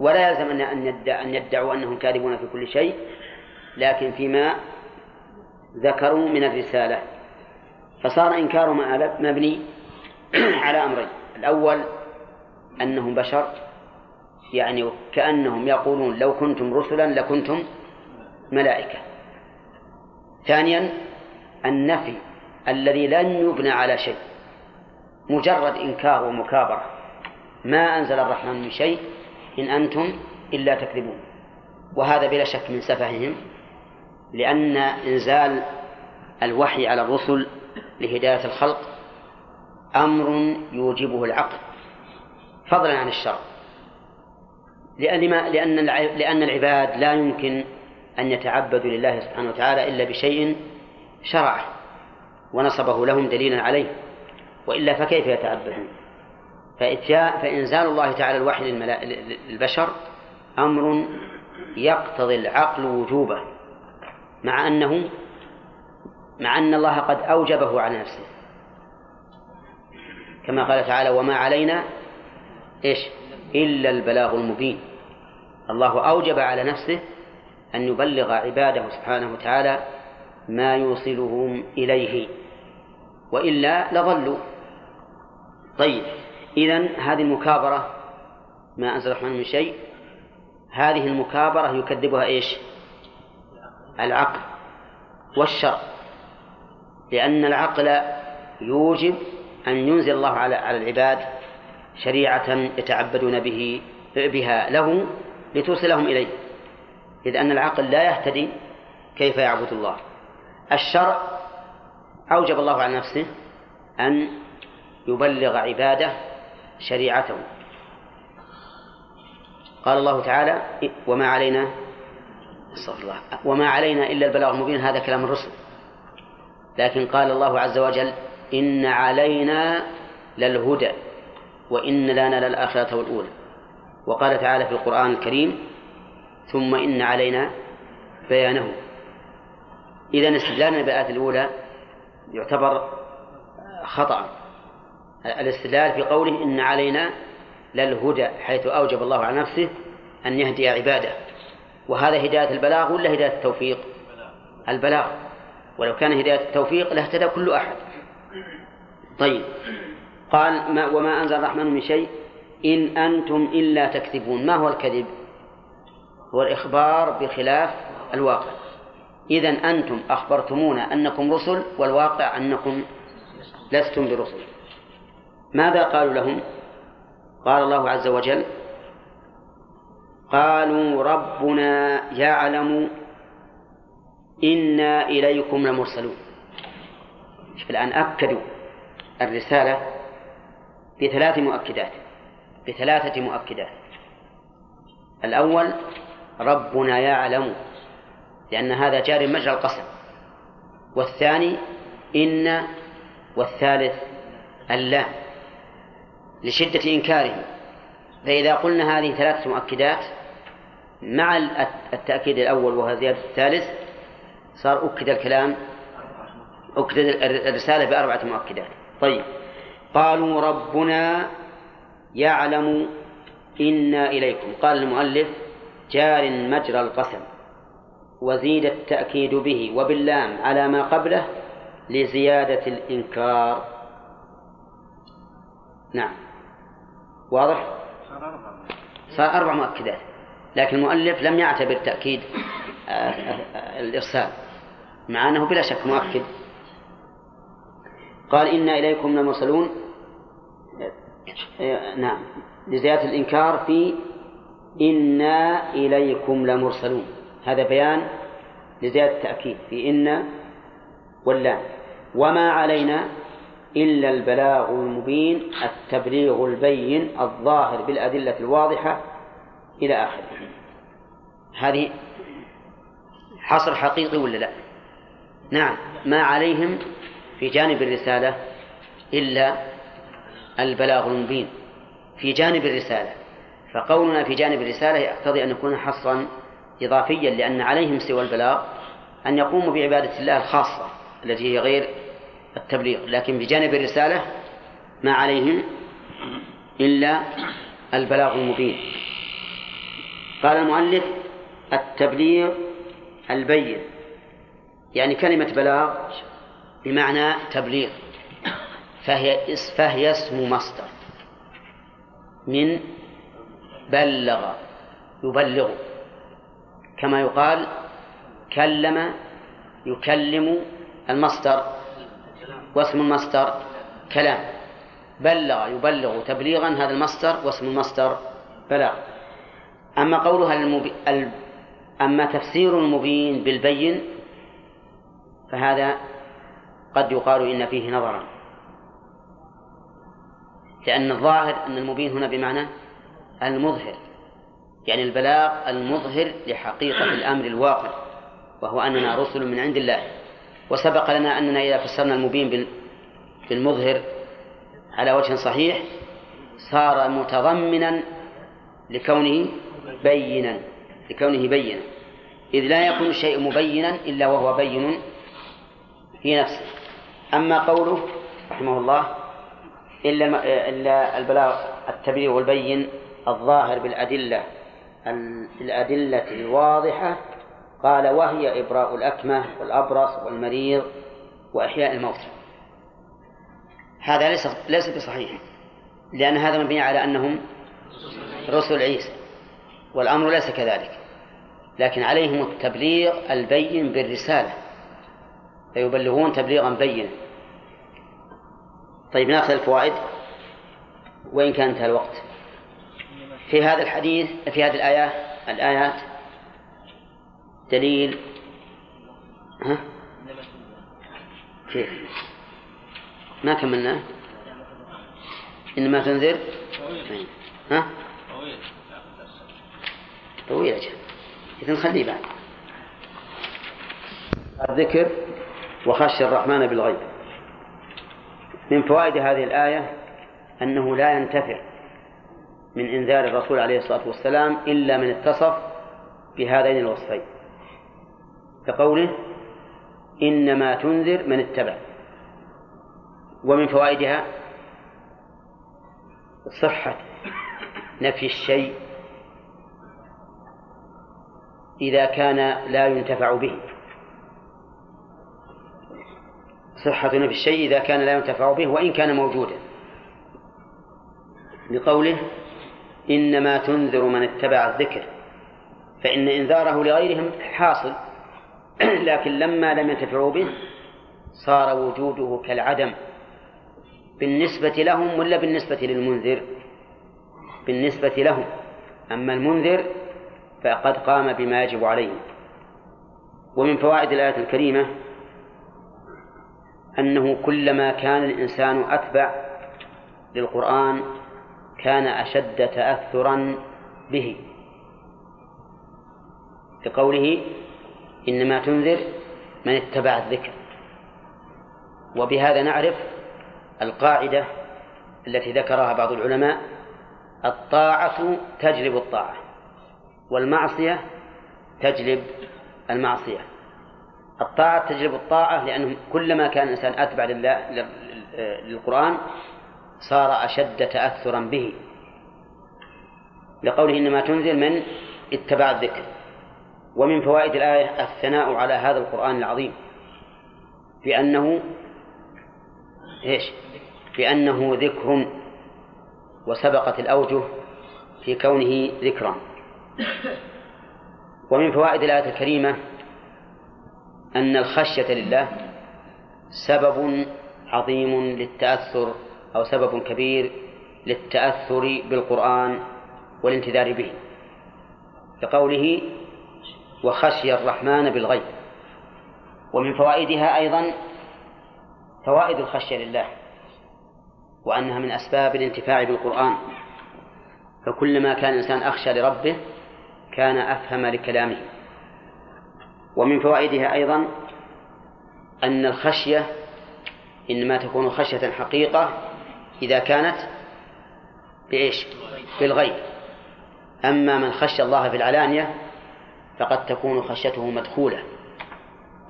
ولا يلزم أن أن يدعوا أنهم كاذبون في كل شيء لكن فيما ذكروا من الرسالة. فصار إنكارهم مبني على أمرين. الأول أنهم بشر؟ يعني كأنهم يقولون لو كنتم رسلا لكنتم ملائكة. ثانيا النفي الذي لن يبنى على شيء مجرد إنكار ومكابرة. ما أنزل الرحمن من شيء إن أنتم إلا تكذبون. وهذا بلا شك من سفههم لأن إنزال الوحي على الرسل لهداية الخلق أمر يوجبه العقل. فضلا عن الشرع. لأن لأن لأن العباد لا يمكن أن يتعبدوا لله سبحانه وتعالى إلا بشيء شرعه ونصبه لهم دليلا عليه وإلا فكيف يتعبدون؟ فإنزال الله تعالى الوحي للبشر أمر يقتضي العقل وجوبه مع أنه مع أن الله قد أوجبه على نفسه. كما قال تعالى وما علينا إيش؟ إلا البلاغ المبين. الله أوجب على نفسه أن يبلغ عباده سبحانه وتعالى ما يوصلهم إليه. وإلا لظلوا طيب إذا هذه المكابرة ما أنزل الرحمن من شيء هذه المكابرة يكذبها إيش؟ العقل والشرع. لأن العقل يوجب أن ينزل الله على على العباد شريعة يتعبدون به بها له لتوصلهم إليه. إذ أن العقل لا يهتدي كيف يعبد الله. الشرع أوجب الله على نفسه أن يبلغ عباده شريعته. قال الله تعالى وما علينا استغفر الله وما علينا إلا البلاغ المبين. هذا كلام الرسل. لكن قال الله عز وجل إن علينا للهدى. وإن لنا للآخرة والأولى. وقال تعالى في القرآن الكريم ثم إن علينا بيانه. إذا استدلالنا بالآية الأولى يعتبر خطأ. الاستدلال في قوله إن علينا للهدى حيث أوجب الله على نفسه أن يهدي عباده. وهذا هداية البلاغ ولا هداية التوفيق؟ البلاغ. ولو كان هداية التوفيق لاهتدى كل أحد. طيب. قال ما وما أنزل الرحمن من شيء إن أنتم إلا تكذبون. ما هو الكذب؟ هو الإخبار بخلاف الواقع. إذا أنتم أخبرتمونا أنكم رسل والواقع أنكم لستم برسل. ماذا قالوا لهم؟ قال الله عز وجل قالوا ربنا يعلم إنا إليكم لمرسلون. الآن أكدوا الرسالة بثلاث مؤكدات بثلاثة مؤكدات. الأول ربنا يعلم لأن هذا جار مجرى القسم. والثاني إن والثالث اللام لشدة إنكارهم. فإذا قلنا هذه ثلاثة مؤكدات مع التأكيد الأول وهو زيادة الثالث صار أكد الكلام أكد الرسالة بأربعة مؤكدات. طيب. قالوا ربنا يعلم إنا إليكم. قال المؤلف جار مجرى القسم وزيد التأكيد به وباللام على ما قبله لزيادة الإنكار. نعم. واضح؟ صار أربع مؤكدات. لكن المؤلف لم يعتبر تأكيد آه، آه، الإرسال مع أنه بلا شك مؤكد. قال إنا إليكم لمرسلون. آه، نعم. لزيادة الإنكار في إنا إليكم لمرسلون. هذا بيان لزيادة التأكيد في إن واللام وما علينا إلا البلاغ المبين التبليغ البين الظاهر بالأدلة الواضحة إلى آخره. هذه حصر حقيقي ولا لا؟ نعم. ما عليهم في جانب الرسالة إلا البلاغ المبين في جانب الرسالة. فقولنا في جانب الرسالة يقتضي أن يكون حصرا إضافيا لأن عليهم سوى البلاغ أن يقوموا بعبادة الله الخاصة التي هي غير التبليغ. لكن بجانب الرسالة ما عليهم إلا البلاغ المبين. قال المؤلف التبليغ البين يعني كلمة بلاغ بمعنى تبليغ. فهي فهي اسم مصدر. من بلغ يبلغ. كما يقال كلم يكلم المصدر. واسم المصدر كلام. بلغ يبلغ تبليغا هذا المصدر واسم المصدر بلاغ. أما قولها المبي... أما تفسير المبين بالبين فهذا قد يقال إن فيه نظرا. لأن الظاهر أن المبين هنا بمعنى المظهر يعني البلاغ المظهر لحقيقة الأمر الواقع وهو أننا رسل من عند الله. وسبق لنا أننا إذا فسرنا المبين بالمظهر على وجه صحيح صار متضمنا لكونه بينا لكونه بينا. إذ لا يكون الشيء مبينا إلا وهو بين في نفسه. أما قوله رحمه الله إلا إلا البلاغ التبليغ والبين الظاهر بالأدلة الأدلة الواضحة قال وهي إبراء الأكمة والأبرص والمريض وإحياء الموتى هذا ليس ليس بصحيح لأن هذا مبني على أنهم رسل عيسى والأمر ليس كذلك لكن عليهم التبليغ البين بالرسالة فيبلغون تبليغا بينا. طيب ناخذ الفوائد. وإن كان انتهى الوقت. في هذا الحديث في هذه الآيات الآيات دليل. ها؟ كيف؟ ما كملنا؟ إنما تنذر. ها؟ طويل أجل إذا نخليه بعد. الذكر وخشي الرحمن بالغيب. من فوائد هذه الآية أنه لا ينتفع من إنذار الرسول عليه الصلاة والسلام إلا من اتصف بهذين الوصفين. كقوله إنما تنذر من اتبع. ومن فوائدها صحة نفي الشيء إذا كان لا ينتفع به. صحة نفي الشيء إذا كان لا ينتفع به وإن كان موجودا. لقوله إنما تنذر من اتبع الذكر فإن إنذاره لغيرهم حاصل لكن لما لم ينتفعوا به صار وجوده كالعدم بالنسبة لهم ولا بالنسبة للمنذر؟ بالنسبة لهم أما المنذر فقد قام بما يجب عليه. ومن فوائد الآية الكريمة أنه كلما كان الإنسان أتبع للقرآن كان أشد تأثرا به. لقوله إنما تنذر من اتبع الذكر. وبهذا نعرف القاعدة التي ذكرها بعض العلماء الطاعة تجلب الطاعة والمعصية تجلب المعصية. الطاعة تجلب الطاعة لأنه كلما كان الإنسان أتبع لله للقرآن صار أشد تأثرا به. لقوله إنما تنزل من؟ اتبع الذكر. ومن فوائد الآية الثناء على هذا القرآن العظيم. بأنه إيش؟ بأنه ذكر وسبقت الأوجه في كونه ذكرا. ومن فوائد الآية الكريمة أن الخشية لله سبب عظيم للتأثر أو سبب كبير للتأثر بالقرآن والانتذار به كقوله وخشي الرحمن بالغيب. ومن فوائدها أيضا فوائد الخشية لله وأنها من أسباب الانتفاع بالقرآن. فكلما كان الإنسان أخشى لربه كان أفهم لكلامه. ومن فوائدها أيضا أن الخشية إنما تكون خشية حقيقة إذا كانت بإيش؟ بالغيب. أما من خشى الله في العلانية فقد تكون خشيته مدخولة.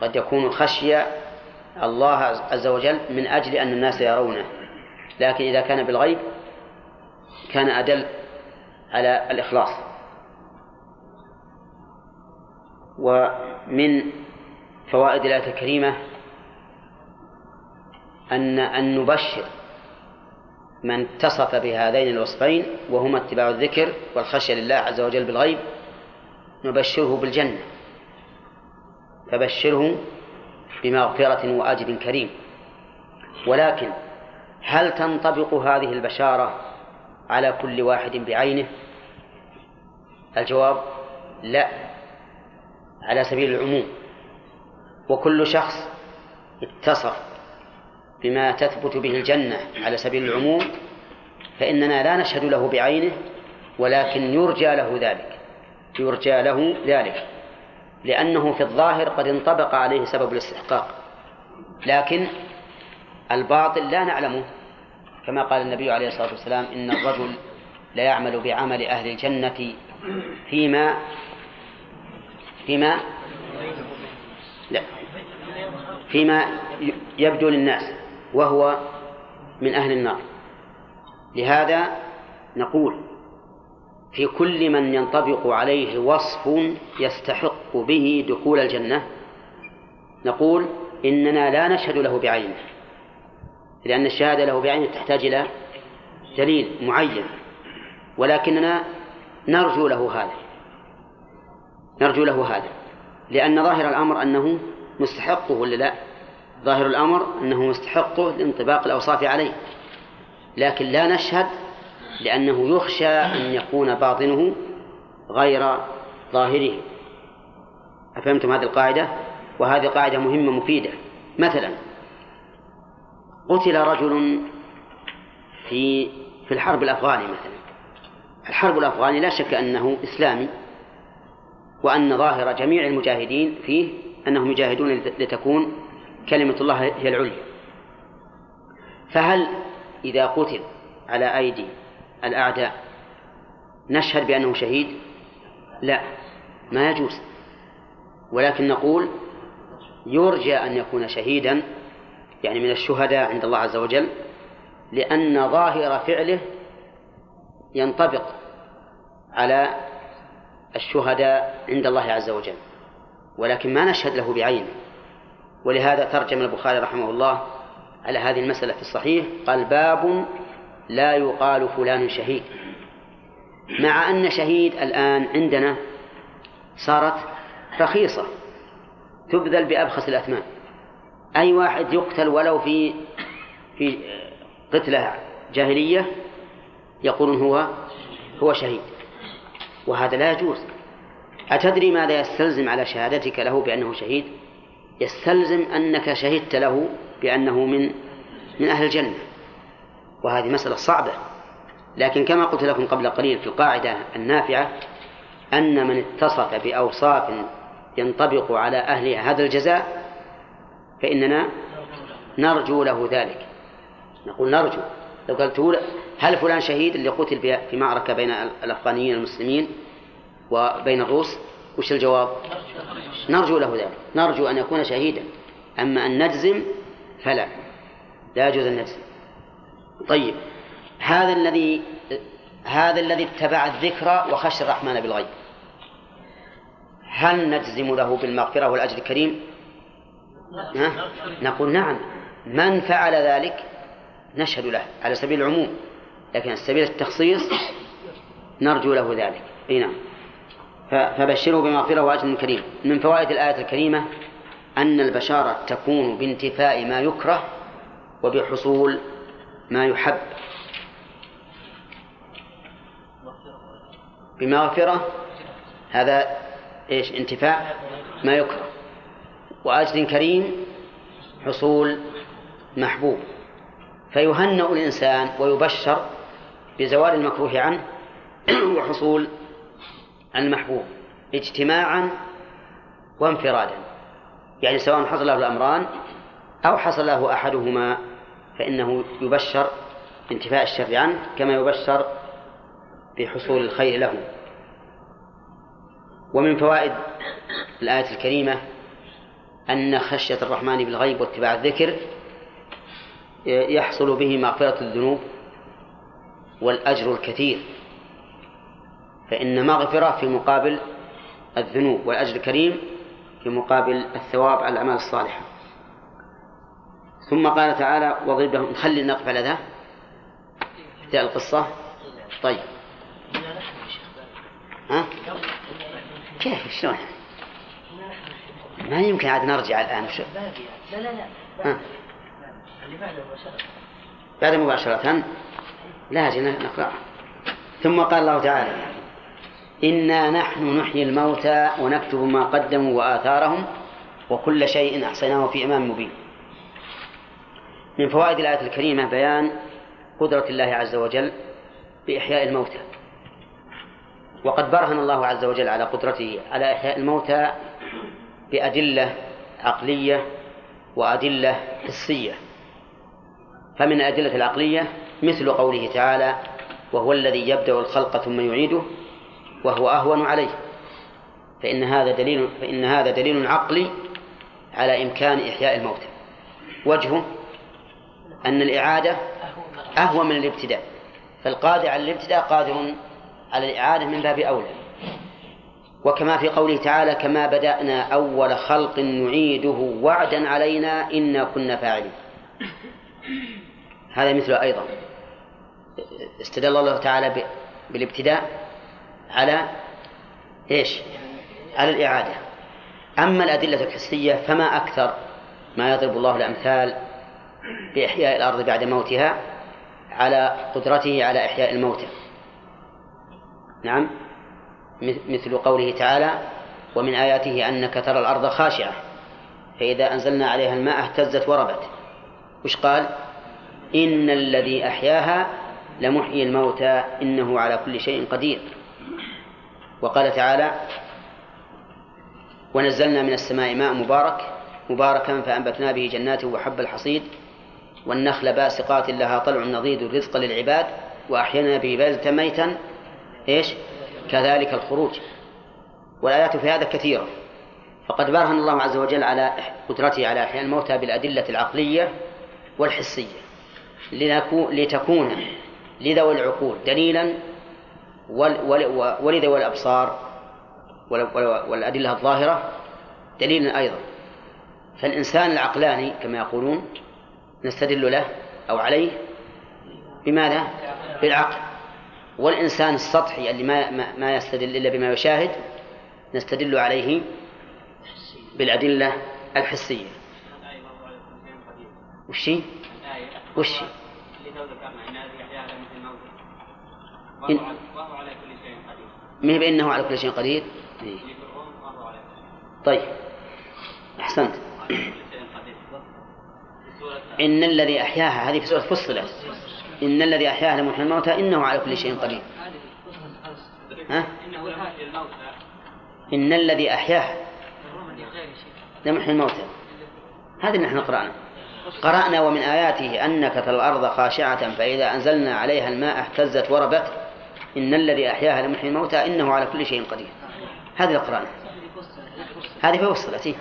قد يكون خشي الله عز وجل من أجل أن الناس يرونه. لكن إذا كان بالغيب كان أدل على الإخلاص. ومن فوائد الآية الكريمة أن أن نبشر من اتصف بهذين الوصفين وهما اتباع الذكر والخشية لله عز وجل بالغيب نبشره بالجنة. فبشره بمغفرة وأجر كريم. ولكن هل تنطبق هذه البشارة على كل واحد بعينه؟ الجواب لا. على سبيل العموم. وكل شخص اتصف بما تثبت به الجنة على سبيل العموم فإننا لا نشهد له بعينه ولكن يرجى له ذلك. يرجى له ذلك. لأنه في الظاهر قد انطبق عليه سبب الاستحقاق. لكن الباطل لا نعلمه. كما قال النبي عليه الصلاة والسلام إن الرجل لا يعمل بعمل أهل الجنة فيما فيما لا. فيما يبدو للناس وهو من أهل النار. لهذا نقول في كل من ينطبق عليه وصف يستحق به دخول الجنة نقول إننا لا نشهد له بعينه لأن الشهادة له بعينه تحتاج إلى دليل معين ولكننا نرجو له هذا. نرجو له هذا. لأن ظاهر الأمر أنه مستحقه ولا لا؟ ظاهر الأمر أنه مستحقه لانطباق الأوصاف عليه. لكن لا نشهد لأنه يخشى أن يكون باطنه غير ظاهره. أفهمتم هذه القاعدة؟ وهذه قاعدة مهمة مفيدة. مثلا قتل رجل في في الحرب الأفغاني مثلا. الحرب الأفغاني لا شك أنه إسلامي. وأن ظاهر جميع المجاهدين فيه أنهم يجاهدون لتكون كلمة الله هي العليا. فهل إذا قتل على أيدي الأعداء نشهد بأنه شهيد؟ لا ما يجوز. ولكن نقول يرجى أن يكون شهيدا يعني من الشهداء عند الله عز وجل لأن ظاهر فعله ينطبق على الشهداء عند الله عز وجل ولكن ما نشهد له بعينه. ولهذا ترجم البخاري رحمه الله على هذه المسألة في الصحيح قال باب لا يقال فلان شهيد. مع أن شهيد الآن عندنا صارت رخيصة تبذل بأبخس الأثمان. أي واحد يقتل ولو في في قتلة جاهلية يقولون هو هو شهيد. وهذا لا يجوز. أتدري ماذا يستلزم على شهادتك له بأنه شهيد؟ يستلزم أنك شهدت له بأنه من من أهل الجنة. وهذه مسألة صعبة. لكن كما قلت لكم قبل قليل في القاعدة النافعة أن من اتصف بأوصاف ينطبق على أهل هذا الجزاء فإننا نرجو له ذلك. نقول نرجو. لو قلت هل فلان شهيد اللي قتل في معركة بين الأفغانيين المسلمين وبين الروس؟ وش الجواب؟ نرجو له ذلك نرجو أن يكون شهيدا. أما أن نجزم فلا لا يجوز أن نجزم. طيب هذا الذي هذا الذي اتبع الذكر وخشى الرحمن بالغيب. هل نجزم له بالمغفرة والأجر الكريم؟ ها؟ نقول نعم. من فعل ذلك؟ نشهد له على سبيل العموم لكن على سبيل التخصيص نرجو له ذلك. أي نعم. فبشره بمغفرة وأجر كريم. من فوائد الآية الكريمة أن البشارة تكون بانتفاء ما يكره وبحصول ما يحب. بمغفرة؟ هذا إيش؟ انتفاء ما يكره. وأجر كريم حصول محبوب. فيهنأ الإنسان ويبشر بزوال المكروه عنه وحصول المحبوب اجتماعا وانفرادا. يعني سواء حصل له الأمران أو حصل له أحدهما فإنه يبشر بانتفاء الشر عنه كما يبشر بحصول الخير له. ومن فوائد الآية الكريمة أن خشية الرحمن بالغيب واتباع الذكر يحصل به مغفرة الذنوب والأجر الكثير. فإن مغفرة في مقابل الذنوب والأجر الكريم في مقابل الثواب على الأعمال الصالحة. ثم قال تعالى واضرب لهم نخلي نقف على ذا. في القصة؟ طيب. ها؟ كيف؟ شلون؟ ما يمكن عاد نرجع الآن. شو؟ لا لا لا. بعد مباشرة. لا أجي نقرأ. ثم قال الله تعالى إنا نحن نحيي الموتى ونكتب ما قدموا وآثارهم وكل شيء أحصيناه في إمام مبين. من فوائد الآية الكريمة بيان قدرة الله عز وجل بإحياء الموتى. وقد برهن الله عز وجل على قدرته على إحياء الموتى بأدلة عقلية وأدلة حسية. فمن الأدلة العقلية مثل قوله تعالى وهو الذي يبدأ الخلق ثم يعيده وهو أهون عليه. فإن هذا دليل فإن هذا دليل عقلي على إمكان إحياء الموتى وجهه أن الإعادة أهون من الابتداء. فالقادر على الابتداء قادر على الإعادة من باب أولى. وكما في قوله تعالى كما بدأنا أول خلق نعيده وعدا علينا إنا كنا فاعلين. هذا مثله أيضا. استدل الله تعالى بالابتداء على إيش؟ على الإعادة. أما الأدلة الحسية فما أكثر ما يضرب الله الأمثال بإحياء الأرض بعد موتها على قدرته على إحياء الموتى. نعم. مثل قوله تعالى ومن آياته أنك ترى الأرض خاشعة فإذا أنزلنا عليها الماء اهتزت وربت. وش قال؟ إن الذي أحياها لمحيي الموتى إنه على كل شيء قدير. وقال تعالى ونزلنا من السماء ماء مبارك مباركا فأنبتنا به جنات وحب الحصيد والنخل باسقات لها طلع نضيد رزقا للعباد وأحيانا به بلدة ميتا. إيش؟ كذلك الخروج. والآيات في هذا كثيرة. فقد برهن الله عز وجل على قدرته على إحياء الموتى بالأدلة العقلية والحسية. لتكون لذوي العقول دليلا ولذوي الأبصار والأدلة الظاهرة دليلا أيضا. فالإنسان العقلاني كما يقولون نستدل له أو عليه بماذا؟ بالعقل. والإنسان السطحي اللي ما ما يستدل إلا بما يشاهد نستدل عليه بالأدلة الحسية. وش؟ وش إن... ما هي بأنه على كل شيء قدير؟ إيه. طيب. أحسنت. إن الذي أحياها هذه في سورة فصلت. إن الذي أحياها لمحيي الموتى إنه على كل شيء قدير. ها؟ إن الذي أحياها لمحيي الموتى. هذه نحن قرأنا قرأنا ومن آياته أنك ترى الأرض خاشعة فإذا أنزلنا عليها الماء اهتزت وربت. إن الذي أحياها لمحيي الموتى إنه على كل شيء قدير. هذه القرآن هذه فوصلت.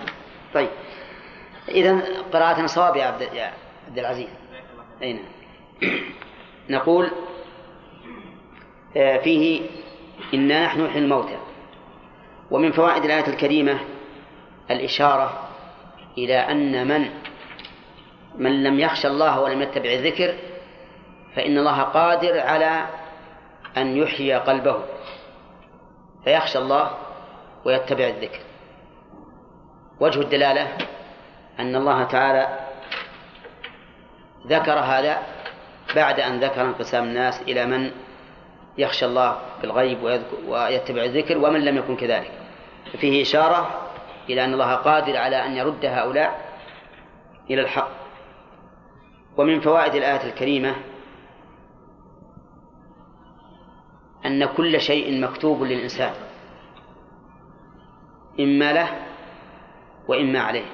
طيب. إذا قراءتنا صواب يا عبد العزيز. أين نقول آه، فيه إنا نحن نحيي الموتى. ومن فوائد الآية الكريمة الإشارة إلى أن من من لم يخشى الله ولم يتبع الذكر فإن الله قادر على أن يحيي قلبه فيخشى الله ويتبع الذكر. وجه الدلالة أن الله تعالى ذكر هذا بعد أن ذكر انقسام الناس إلى من يخشى الله بالغيب ويتبع الذكر ومن لم يكن كذلك. فيه إشارة إلى أن الله قادر على أن يرد هؤلاء إلى الحق. ومن فوائد الآية الكريمة أن كل شيء مكتوب للإنسان إما له وإما عليه.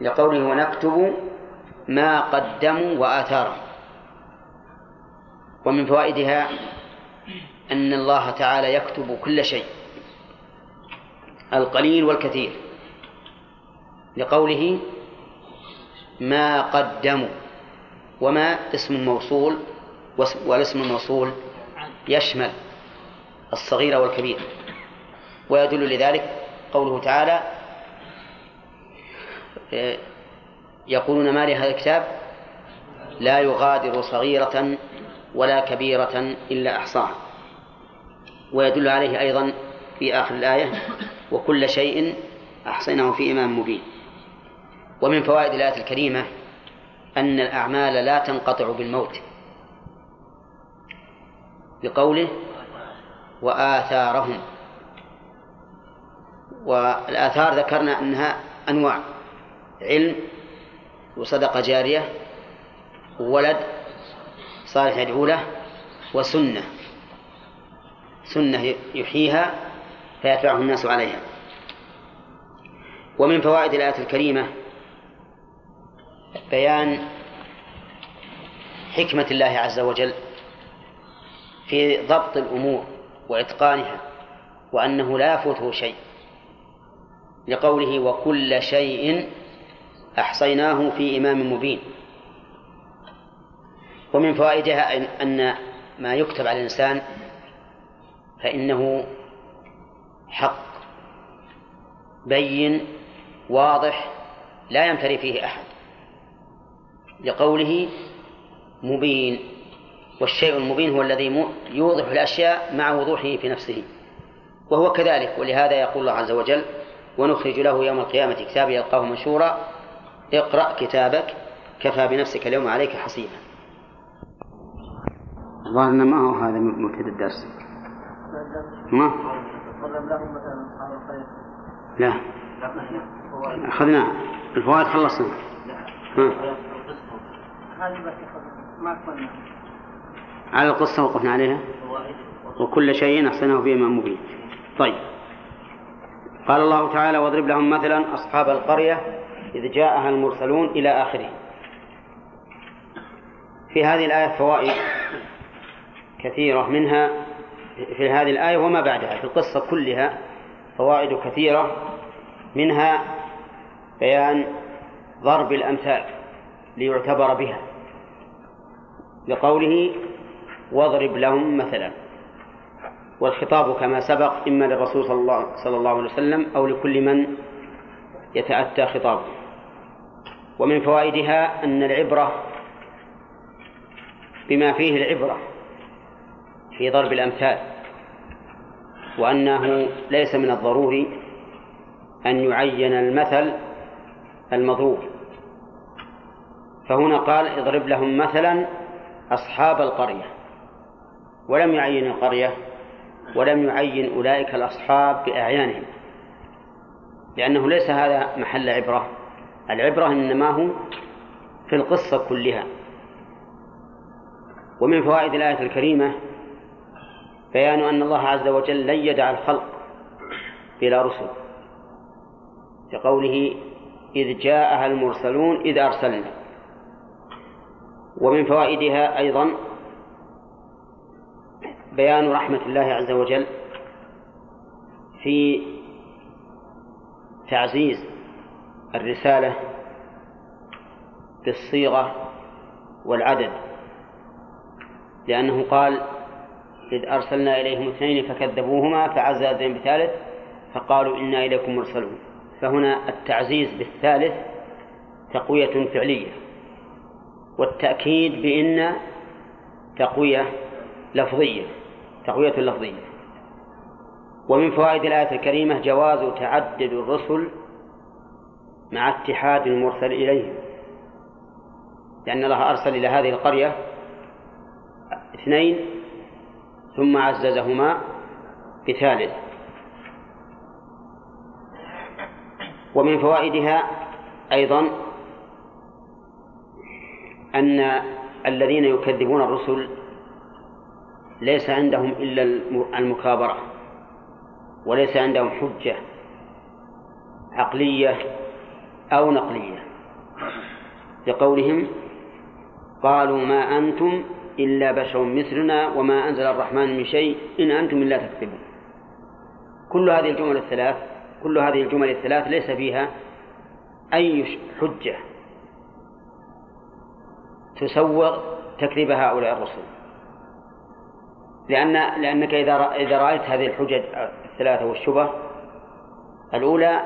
لقوله ونكتب ما قدموا وآثارهم. ومن فوائدها أن الله تعالى يكتب كل شيء القليل والكثير لقوله ما قدموا وما اسم موصول والاسم الموصول يشمل الصغير والكبير. ويدل لذلك قوله تعالى يقولون ما لهذا الكتاب؟ لا يغادر صغيرة ولا كبيرة إلا أحصاها. ويدل عليه أيضا في آخر الآية وكل شيء أحصيناه في إمام مبين. ومن فوائد الآية الكريمة أن الأعمال لا تنقطع بالموت بقوله وآثارهم. والآثار ذكرنا أنها أنواع علم وصدقة جارية وولد صالح يدعو له وسنة. سنة يحييها فيتبعه الناس عليها. ومن فوائد الآية الكريمة بيان حكمة الله عز وجل في ضبط الأمور وإتقانها وأنه لا يفوته شيء لقوله وكل شيء أحصيناه في إمام مبين. ومن فوائدها أن ما يكتب على الإنسان فإنه حق بين واضح لا يمتري فيه أحد. لقوله مبين والشيء المبين هو الذي يوضح الأشياء مع وضوحه في نفسه. وهو كذلك ولهذا يقول الله عز وجل ونخرج له يوم القيامة كتابا يلقاه منشورا اقرأ كتابك كفى بنفسك اليوم عليك حصيبا الظاهر ما هو هذا مبتدأ الدرس؟ ما؟ لا. أخذنا. الفوائد خلصنا. على القصة وقفنا عليها؟ وكل شيء أحسنه في إمام مبين. طيب. قال الله تعالى واضرب لهم مثلا أصحاب القرية إذ جاءها المرسلون إلى آخره. في هذه الآية فوائد كثيرة منها في هذه الآية وما بعدها في القصة كلها فوائد كثيرة منها بيان ضرب الأمثال ليعتبر بها. لقوله واضرب لهم مثلا. والخطاب كما سبق إما للرسول صلى الله, صلى الله عليه وسلم أو لكل من يتأتى خطابه. ومن فوائدها أن العبرة بما فيه العبرة في ضرب الأمثال وأنه ليس من الضروري أن يعين المثل المضروب. فهنا قال اضرب لهم مثلا أصحاب القرية ولم يعين القرية ولم يعين أولئك الأصحاب بأعيانهم لأنه ليس هذا محل عبرة العبرة إنما هو في القصة كلها. ومن فوائد الآية الكريمة بيان أن الله عز وجل لن يدع الخلق بلا رسل كقوله إذ جاءها المرسلون إذ أرسلنا. ومن فوائدها أيضا بيان رحمة الله عز وجل في تعزيز الرسالة بالصيغة والعدد لأنه قال إذ أرسلنا إليهم اثنين فكذبوهما فعززهم بثالث فقالوا إنا إليكم مرسلون. فهنا التعزيز بالثالث تقوية فعلية. والتأكيد بإن تقوية لفظية تقوية لفظية. ومن فوائد الآية الكريمة جواز تعدد الرسل مع اتحاد المرسل إليهم. لأن الله أرسل إلى هذه القرية اثنين ثم عززهما بثالث. ومن فوائدها أيضا أن الذين يكذبون الرسل ليس عندهم إلا المكابرة وليس عندهم حجة عقلية أو نقلية. لقولهم قالوا ما أنتم إلا بشر مثلنا وما أنزل الرحمن من شيء إن أنتم إلا تكذبون. كل هذه الجمل الثلاث كل هذه الجمل الثلاث ليس فيها أي حجة. تسوغ تكذيب هؤلاء الرسل. لأن لأنك إذا إذا رأيت هذه الحجج الثلاثة والشبه الأولى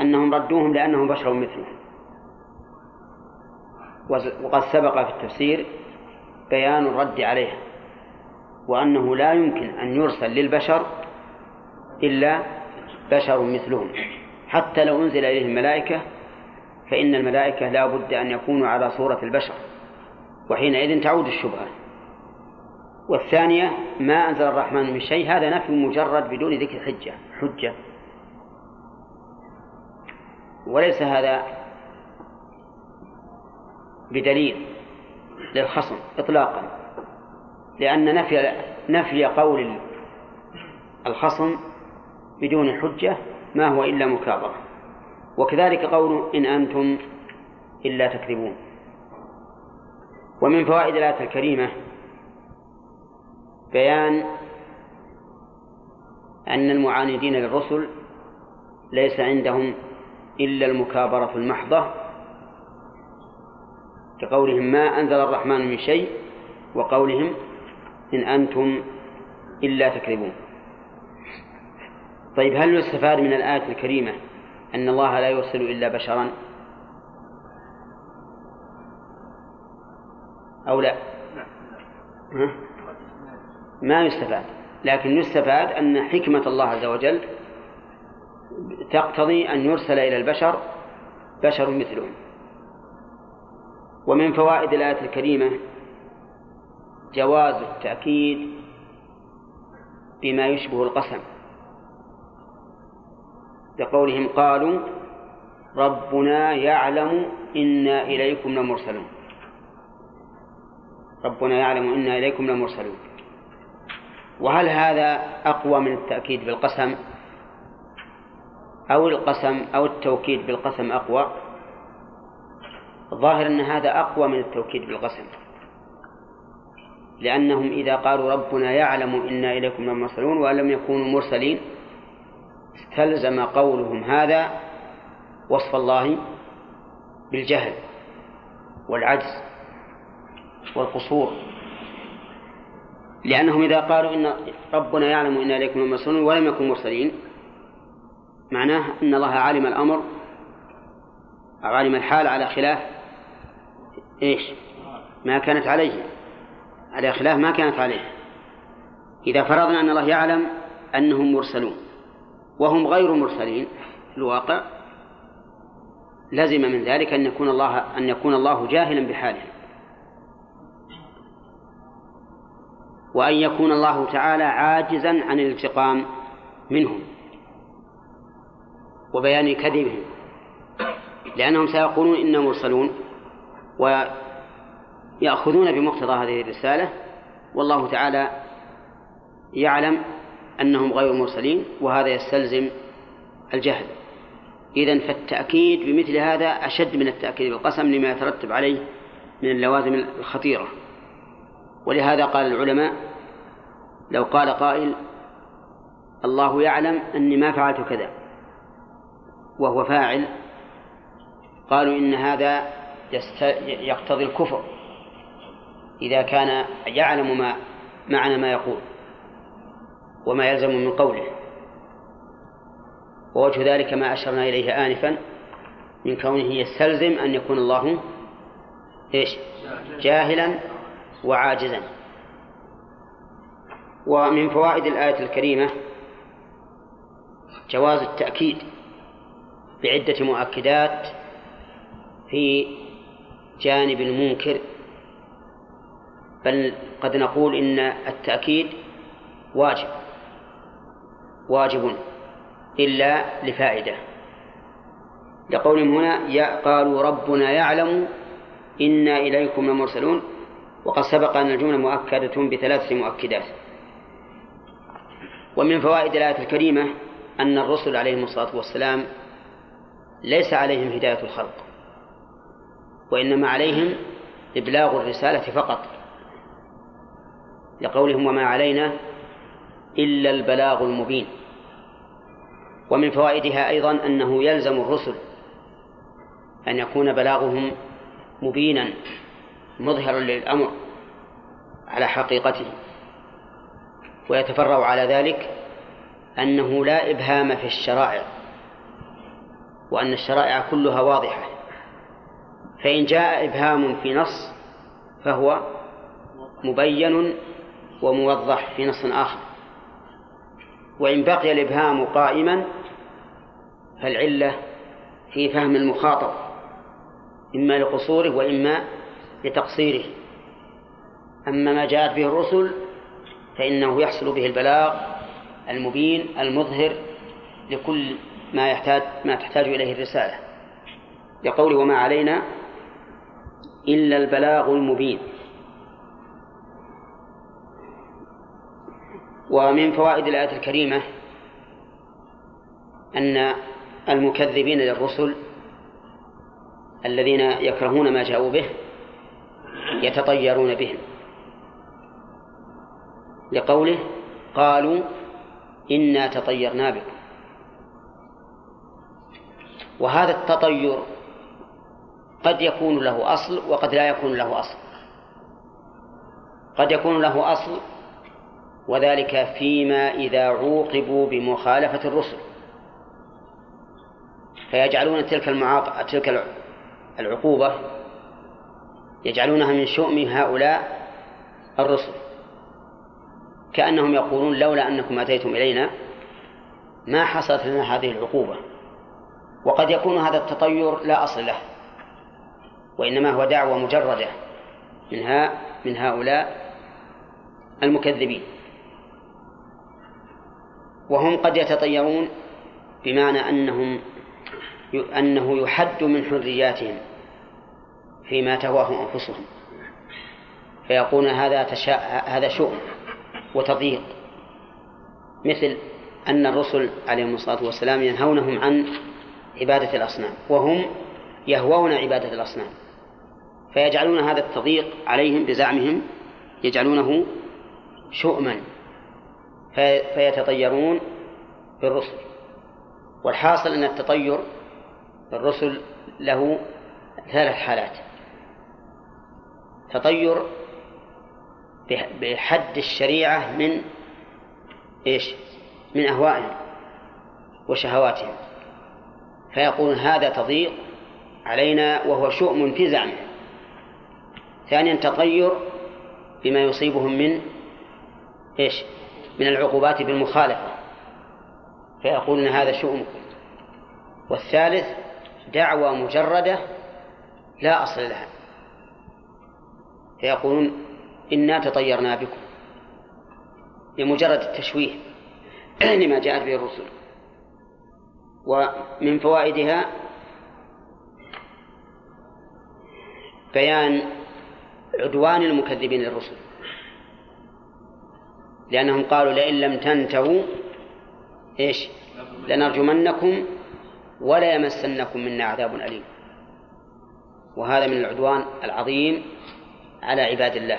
أنهم ردوهم لأنهم بشر مثلهم وقد سبق في التفسير بيان الرد عليها وأنه لا يمكن أن يرسل للبشر إلا بشر مثلهم. حتى لو أنزل إليهم ملائكة فإن الملائكة لا بد أن يكونوا على صورة البشر وحينئذ تعود الشبهة. والثانية ما أنزل الرحمن من شيء هذا نفي مجرد بدون ذكر حجة حجة. وليس هذا بدليل للخصم إطلاقا لأن نفي نفي قول الخصم بدون حجة ما هو إلا مكابرة. وكذلك قول إن أنتم إلا تكذبون. ومن فوائد الآية الكريمة بيان أن المعاندين للرسل ليس عندهم إلا المكابرة المحضة كقولهم ما أنزل الرحمن من شيء وقولهم إن أنتم إلا تكذبون. طيب هل يستفاد من الآية الكريمة أن الله لا يرسل إلا بشرا. أو لا؟ ما يستفاد. لكن يستفاد أن حكمة الله عز وجل تقتضي أن يرسل إلى البشر بشر مثلهم. ومن فوائد الآية الكريمة جواز التأكيد بما يشبه القسم. بقولهم قالوا ربنا يعلم إنا إليكم لمرسلون. ربنا يعلم إنا إليكم لمرسلون. وهل هذا أقوى من التأكيد بالقسم؟ أو القسم أو التوكيد بالقسم أقوى؟ الظاهر أن هذا أقوى من التوكيد بالقسم. لأنهم إذا قالوا ربنا يعلم إنا إليكم لمرسلون وأن لم يكونوا مرسلين استلزم قولهم هذا وصف الله بالجهل والعجز والقصور. لأنهم إذا قالوا إن ربنا يعلم إنا إليكم لمرسلون ولم يكن مرسلين معناه أن الله علم الأمر علم الحال على خلاف إيش؟ ما كانت عليه. على خلاف ما كانت عليه. إذا فرضنا أن الله يعلم أنهم مرسلون. وهم غير مرسلين. في الواقع لزم من ذلك أن يكون الله أن يكون الله جاهلا بحالهم وأن يكون الله تعالى عاجزا عن الانتقام منهم وبيان كذبهم. لأنهم سيقولون إنا مرسلون ويأخذون بمقتضى هذه الرسالة. والله تعالى يعلم أنهم غير مرسلين وهذا يستلزم الجهل. إذا فالتأكيد بمثل هذا أشد من التأكيد بالقسم لما يترتب عليه من اللوازم الخطيرة. ولهذا قال العلماء لو قال قائل الله يعلم أني ما فعلت كذا وهو فاعل قالوا إن هذا يقتضي الكفر إذا كان يعلم ما معنى ما يقول. وما يلزم من قوله. ووجه ذلك ما أشرنا إليه آنفا من كونه يستلزم أن يكون الله إيش؟ جاهلا وعاجزا. ومن فوائد الآية الكريمة جواز التأكيد بعدة مؤكدات في جانب المنكر. بل قد نقول إن التأكيد واجب. واجب إلا لفائدة. لقولهم هنا قالوا ربنا يعلم إنا إليكم لمرسلون وقد سبق أن الجملة مؤكدة بثلاث مؤكدات. ومن فوائد الآية الكريمة أن الرسل عليهم الصلاة والسلام ليس عليهم هداية الخلق وإنما عليهم إبلاغ الرسالة فقط. لقولهم وما علينا إلا البلاغ المبين. ومن فوائدها أيضا أنه يلزم الرسل أن يكون بلاغهم مبينا مظهرا للأمر على حقيقته. ويتفرع على ذلك أنه لا إبهام في الشرائع وأن الشرائع كلها واضحة. فإن جاء إبهام في نص فهو مبين وموضح في نص آخر. وإن بقي الإبهام قائما فالعلة في فهم المخاطب إما لقصوره وإما لتقصيره. أما ما جاءت به الرسل فإنه يحصل به البلاغ المبين المظهر لكل ما يحتاج ما تحتاج إليه الرسالة. يقول وما علينا إلا البلاغ المبين ومن فوائد الآية الكريمة أن المكذبين للرسل الذين يكرهون ما جاءوا به يتطيرون بهم. لقوله قالوا إنا تطيرنا بكم. وهذا التطير قد يكون له أصل وقد لا يكون له أصل. قد يكون له أصل وذلك فيما إذا عوقبوا بمخالفة الرسل. فيجعلون تلك المعاق... تلك العقوبة يجعلونها من شؤم هؤلاء الرسل. كأنهم يقولون لولا أنكم أتيتم إلينا ما حصلت لنا هذه العقوبة. وقد يكون هذا التطير لا أصل له وإنما هو دعوة مجردة من من هؤلاء المكذبين. وهم قد يتطيرون بمعنى أنهم أنه يحد من حرياتهم فيما تهواه أنفسهم. فيقولون هذا تشاء هذا شؤم وتضييق مثل أن الرسل عليهم الصلاة والسلام ينهونهم عن عبادة الأصنام وهم يهوون عبادة الأصنام فيجعلون هذا التضييق عليهم بزعمهم يجعلونه شؤما. فيتطيرون بالرسل والحاصل أن التطير بالرسل له ثلاث حالات تطير بحد الشريعة من إيش؟ من أهوائهم وشهواتهم فيقولون هذا تضييق علينا وهو شؤم في زعمه ثانيا تطير بما يصيبهم من إيش؟ من العقوبات بالمخالفة. فيقولون هذا شؤمكم والثالث دعوى مجردة لا أصل لها. فيقولون إنا تطيرنا بكم. لمجرد التشويه لما جاءت به الرسل. ومن فوائدها بيان عدوان المكذبين للرسل. لأنهم قالوا لئن لم تنتهوا إيش؟ لنرجمنكم ولا يمسنكم منا عذاب أليم. وهذا من العدوان العظيم على عباد الله.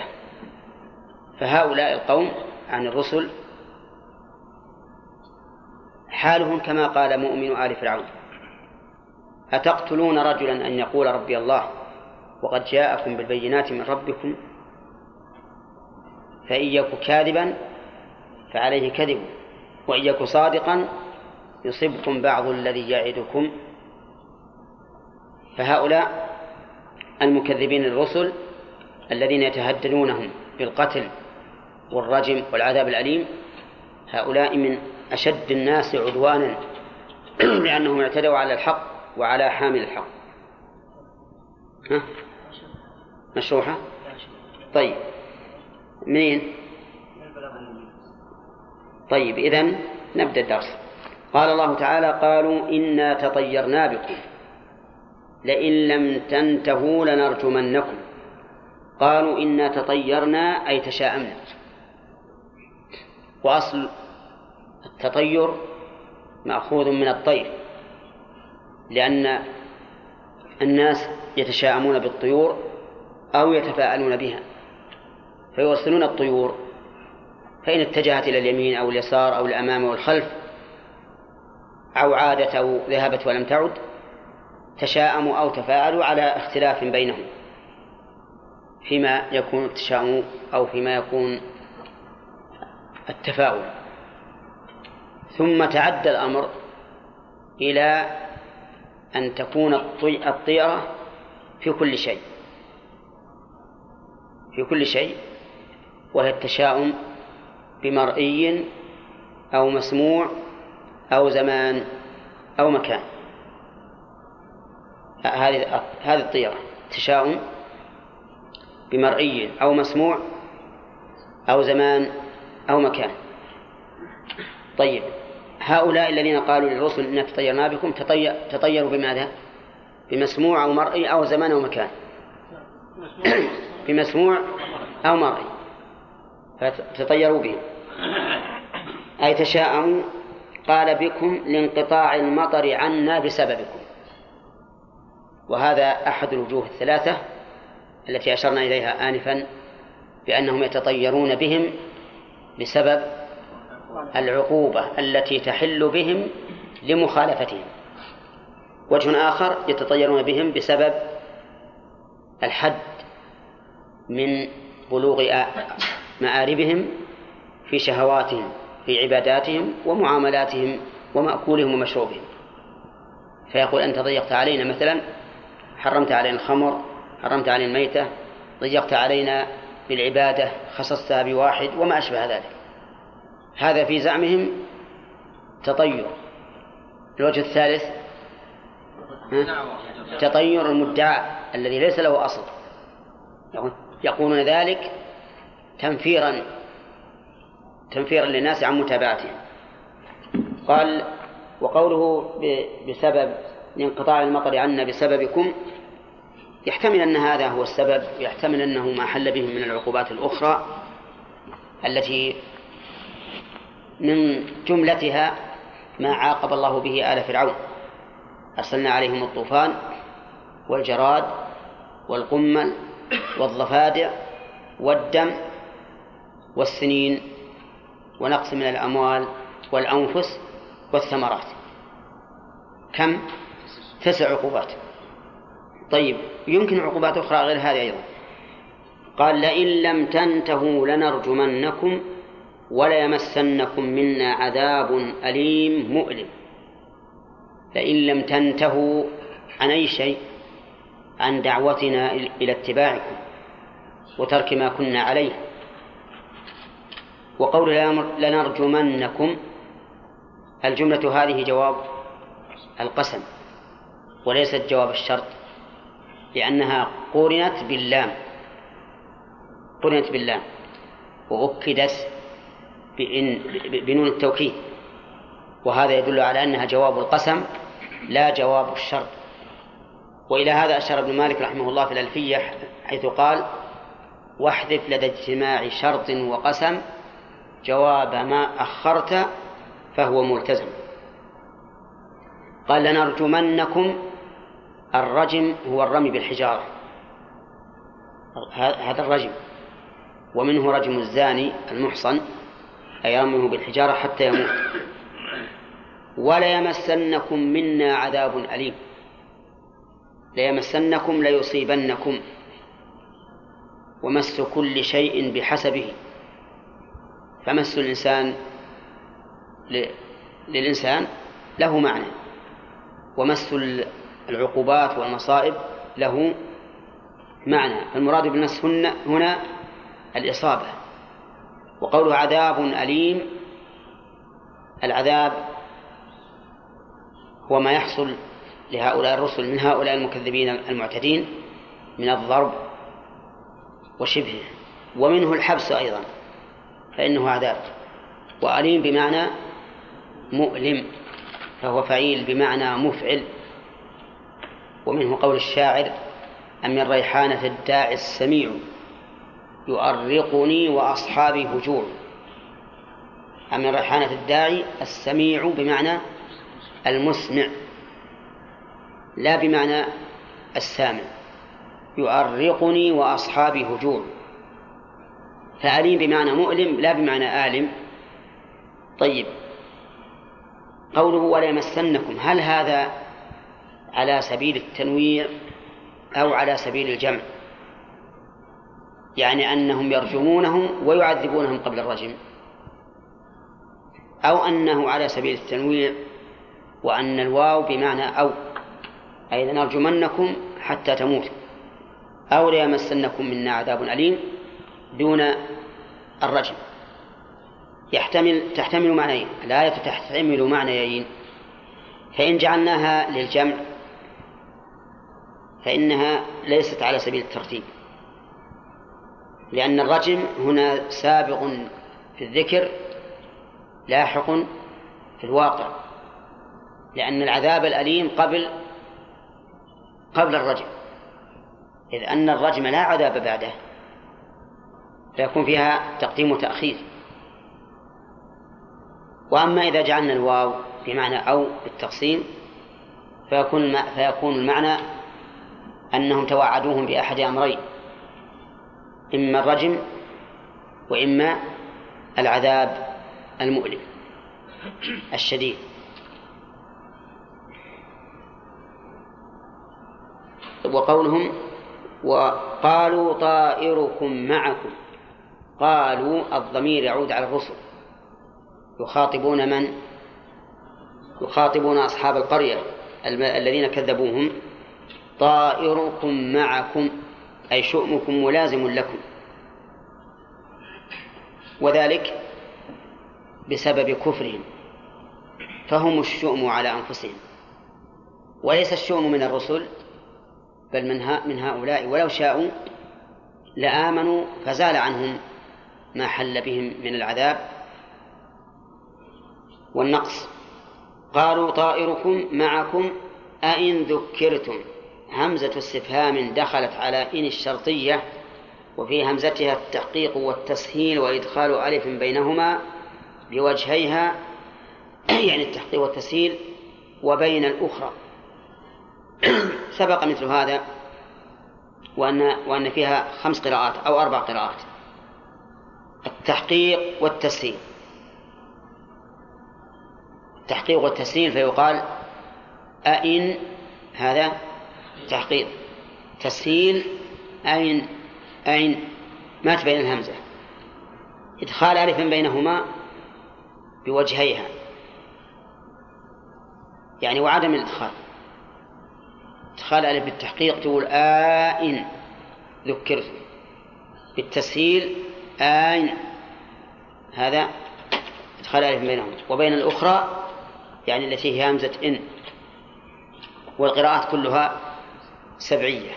فهؤلاء القوم عن الرسل حالهم كما قال مؤمن آل فرعون. أتقتلون رجلا أن يقول ربي الله وقد جاءكم بالبينات من ربكم فإن يك كاذبا فعليه كذب. وإن يك صادقا يصبكم بعض الذي يعدكم. فهؤلاء المكذبين للرسل الذين يتهددونهم بالقتل والرجم والعذاب الأليم هؤلاء من أشد الناس عدوانا لأنهم اعتدوا على الحق وعلى حامل الحق. ها؟ مشروحة؟ طيب. منين؟ طيب إذن نبدأ الدرس. قال الله تعالى قالوا إنا تطيرنا بكم لئن لم تنتهوا لنرجمنكم. قالوا إنا تطيرنا أي تشاءمنا. وأصل التطير مأخوذ من الطير لأن الناس يتشاءمون بالطيور أو يتفاءلون بها فيرسلون الطيور فإن اتجهت إلى اليمين أو اليسار أو الأمام والخلف أو عادت أو ذهبت ولم تعد تشاءموا أو تفاءلوا على اختلاف بينهم فيما يكون التشاؤم أو فيما يكون التفاؤل. ثم تعدى الأمر إلى أن تكون الطيرة في كل شيء في كل شيء وهي التشاؤم بمرئي أو مسموع أو زمان أو مكان. هذه هذه الطيرة تشاؤم بمرئي أو مسموع أو زمان أو مكان. طيب هؤلاء الذين قالوا للرسل إن تطيرنا بكم تطيروا بماذا؟ بمسموع أو مرئي أو زمان أو مكان. بمسموع أو مرئي. فتطيروا بهم أي تشاءموا قال بكم لانقطاع المطر عنا بسببكم. وهذا أحد الوجوه الثلاثة التي أشرنا إليها آنفا بأنهم يتطيرون بهم بسبب العقوبة التي تحل بهم لمخالفتهم. وجه آخر يتطيرون بهم بسبب الحد من بلوغ مآربهم في شهواتهم في عباداتهم ومعاملاتهم ومأكولهم ومشروبهم. فيقول أنت ضيقت علينا مثلا حرمت علينا الخمر حرمت علينا الميتة ضيقت علينا بالعبادة خصصتها بواحد وما أشبه ذلك. هذا في زعمهم تطير. الوجه الثالث تطير المدعى الذي ليس له أصل. يقولون ذلك تنفيرا تنفيرا للناس عن متابعتهم. قال وقوله بسبب انقطاع المطر عنا بسببكم يحتمل أن هذا هو السبب ويحتمل أنه ما حل بهم من العقوبات الأخرى التي من جملتها ما عاقب الله به آل فرعون. أرسلنا عليهم الطوفان والجراد والقمل والضفادع والدم والسنين ونقص من الأموال والأنفس والثمرات. كم؟ تسع عقوبات. طيب يمكن عقوبات أخرى غير هذه أيضا. قال لئن لم تنتهوا لنرجمنكم وليمسنكم منا عذاب أليم مؤلم. لئن لم تنتهوا عن أي شيء عن دعوتنا إلى اتباعكم وترك ما كنا عليه. وقول لنرجمنكم الجملة هذه جواب القسم وليست جواب الشرط لأنها قرنت باللام قرنت باللام وأكدت بإن بنون التوكيد وهذا يدل على أنها جواب القسم لا جواب الشرط. وإلى هذا أشار ابن مالك رحمه الله في الألفية حيث قال واحذف لدى اجتماع شرط وقسم جواب ما أخرت فهو ملتزم. قال لنرجمنكم الرجم هو الرمي بالحجارة. هذا الرجم. ومنه رجم الزاني المحصن أي رميه بالحجارة حتى يموت. وليمسنكم منا عذاب أليم. ليمسنكم ليصيبنكم ومس كل شيء بحسبه. فمس الإنسان للإنسان له معنى ومس العقوبات والمصائب له معنى. المراد بالمس هنا الإصابة وقوله عذاب أليم العذاب هو ما يحصل لهؤلاء الرسل من هؤلاء المكذبين المعتدين من الضرب وشبهه ومنه الحبس أيضا. فإنه عذاب. وأليم بمعنى مؤلم فهو فعيل بمعنى مفعل. ومنه قول الشاعر أم من ريحانة الداعي السميع يؤرقني وأصحابي هجوع. أم من ريحانة الداعي السميع بمعنى المسمع لا بمعنى السامع يؤرقني وأصحابي هجوع. فأليم بمعنى مؤلم لا بمعنى آلم. طيب. قوله ولا يمسنكم هل هذا على سبيل التنويع أو على سبيل الجمع؟ يعني أنهم يرجمونهم ويعذبونهم قبل الرجم. أو أنه على سبيل التنويع وأن الواو بمعنى أو. أي لنرجمنكم حتى تموتوا أو ليمسنكم منا عذاب أليم. دون الرجم. يحتمل تحتمل معنيين. الآية تحتمل معنيين. فإن جعلناها للجمع فإنها ليست على سبيل الترتيب. لأن الرجم هنا سابق في الذكر لاحق في الواقع. لأن العذاب الأليم قبل قبل الرجم. إذ أن الرجم لا عذاب بعده. فيكون فيها تقديم وتأخير. وأما إذا جعلنا الواو بمعنى أو بالتقسيم فيكون فيكون المعنى أنهم توعدوهم بأحد أمرين إما الرجم وإما العذاب المؤلم الشديد. وقولهم وقالوا طائركم معكم قالوا الضمير يعود على الرسل. يخاطبون من؟ يخاطبون أصحاب القرية الذين كذبوهم. طائركم معكم أي شؤمكم ملازم لكم. وذلك بسبب كفرهم. فهم الشؤم على أنفسهم. وليس الشؤم من الرسل بل من, هؤلاء. ولو شاءوا لآمنوا فزال عنهم. ما حل بهم من العذاب. والنقص قالوا طائركم معكم أئن ذكرتم. همزة استفهام دخلت على إن الشرطية وفي همزتها التحقيق والتسهيل وإدخال ألف بينهما بوجهيها يعني التحقيق والتسهيل وبين الأخرى. سبق مثل هذا وأن وأن فيها خمس قراءات أو أربع قراءات. التحقيق والتسهيل التحقيق والتسهيل فيقال أئن هذا تحقيق. تسهيل أين أين ما تبين الهمزة. إدخال ألف بينهما بوجهيها. يعني وعدم الإدخال. إدخال ألف بالتحقيق تقول آئن ذكرت. بالتسهيل آين. هذا إدخال ألف بينهم وبين الأخرى يعني التي هي همزة إن. والقراءات كلها سبعية.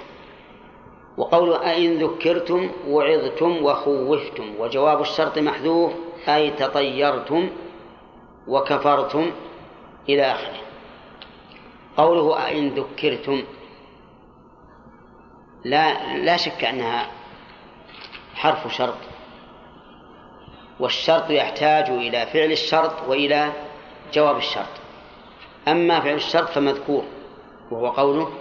وقول أئن ذكرتم وعظتم وخوفتم وجواب الشرط محذوف أي تطيرتم وكفرتم إلى آخره. قوله أئن ذكرتم لا لا شك أنها حرف شرط. والشرط يحتاج إلى فعل الشرط وإلى جواب الشرط. أما فعل الشرط فمذكور وهو قوله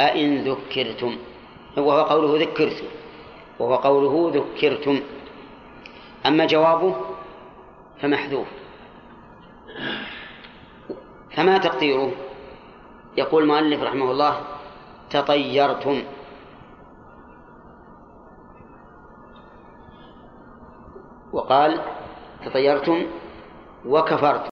أئن ذكرتم وهو قوله ذكرتم وهو قوله ذكرتم. أما جوابه فمحذوف. فما تقديره؟ يقول المؤلف رحمه الله تطيرتم. وقال تطيرتم وكفرتم.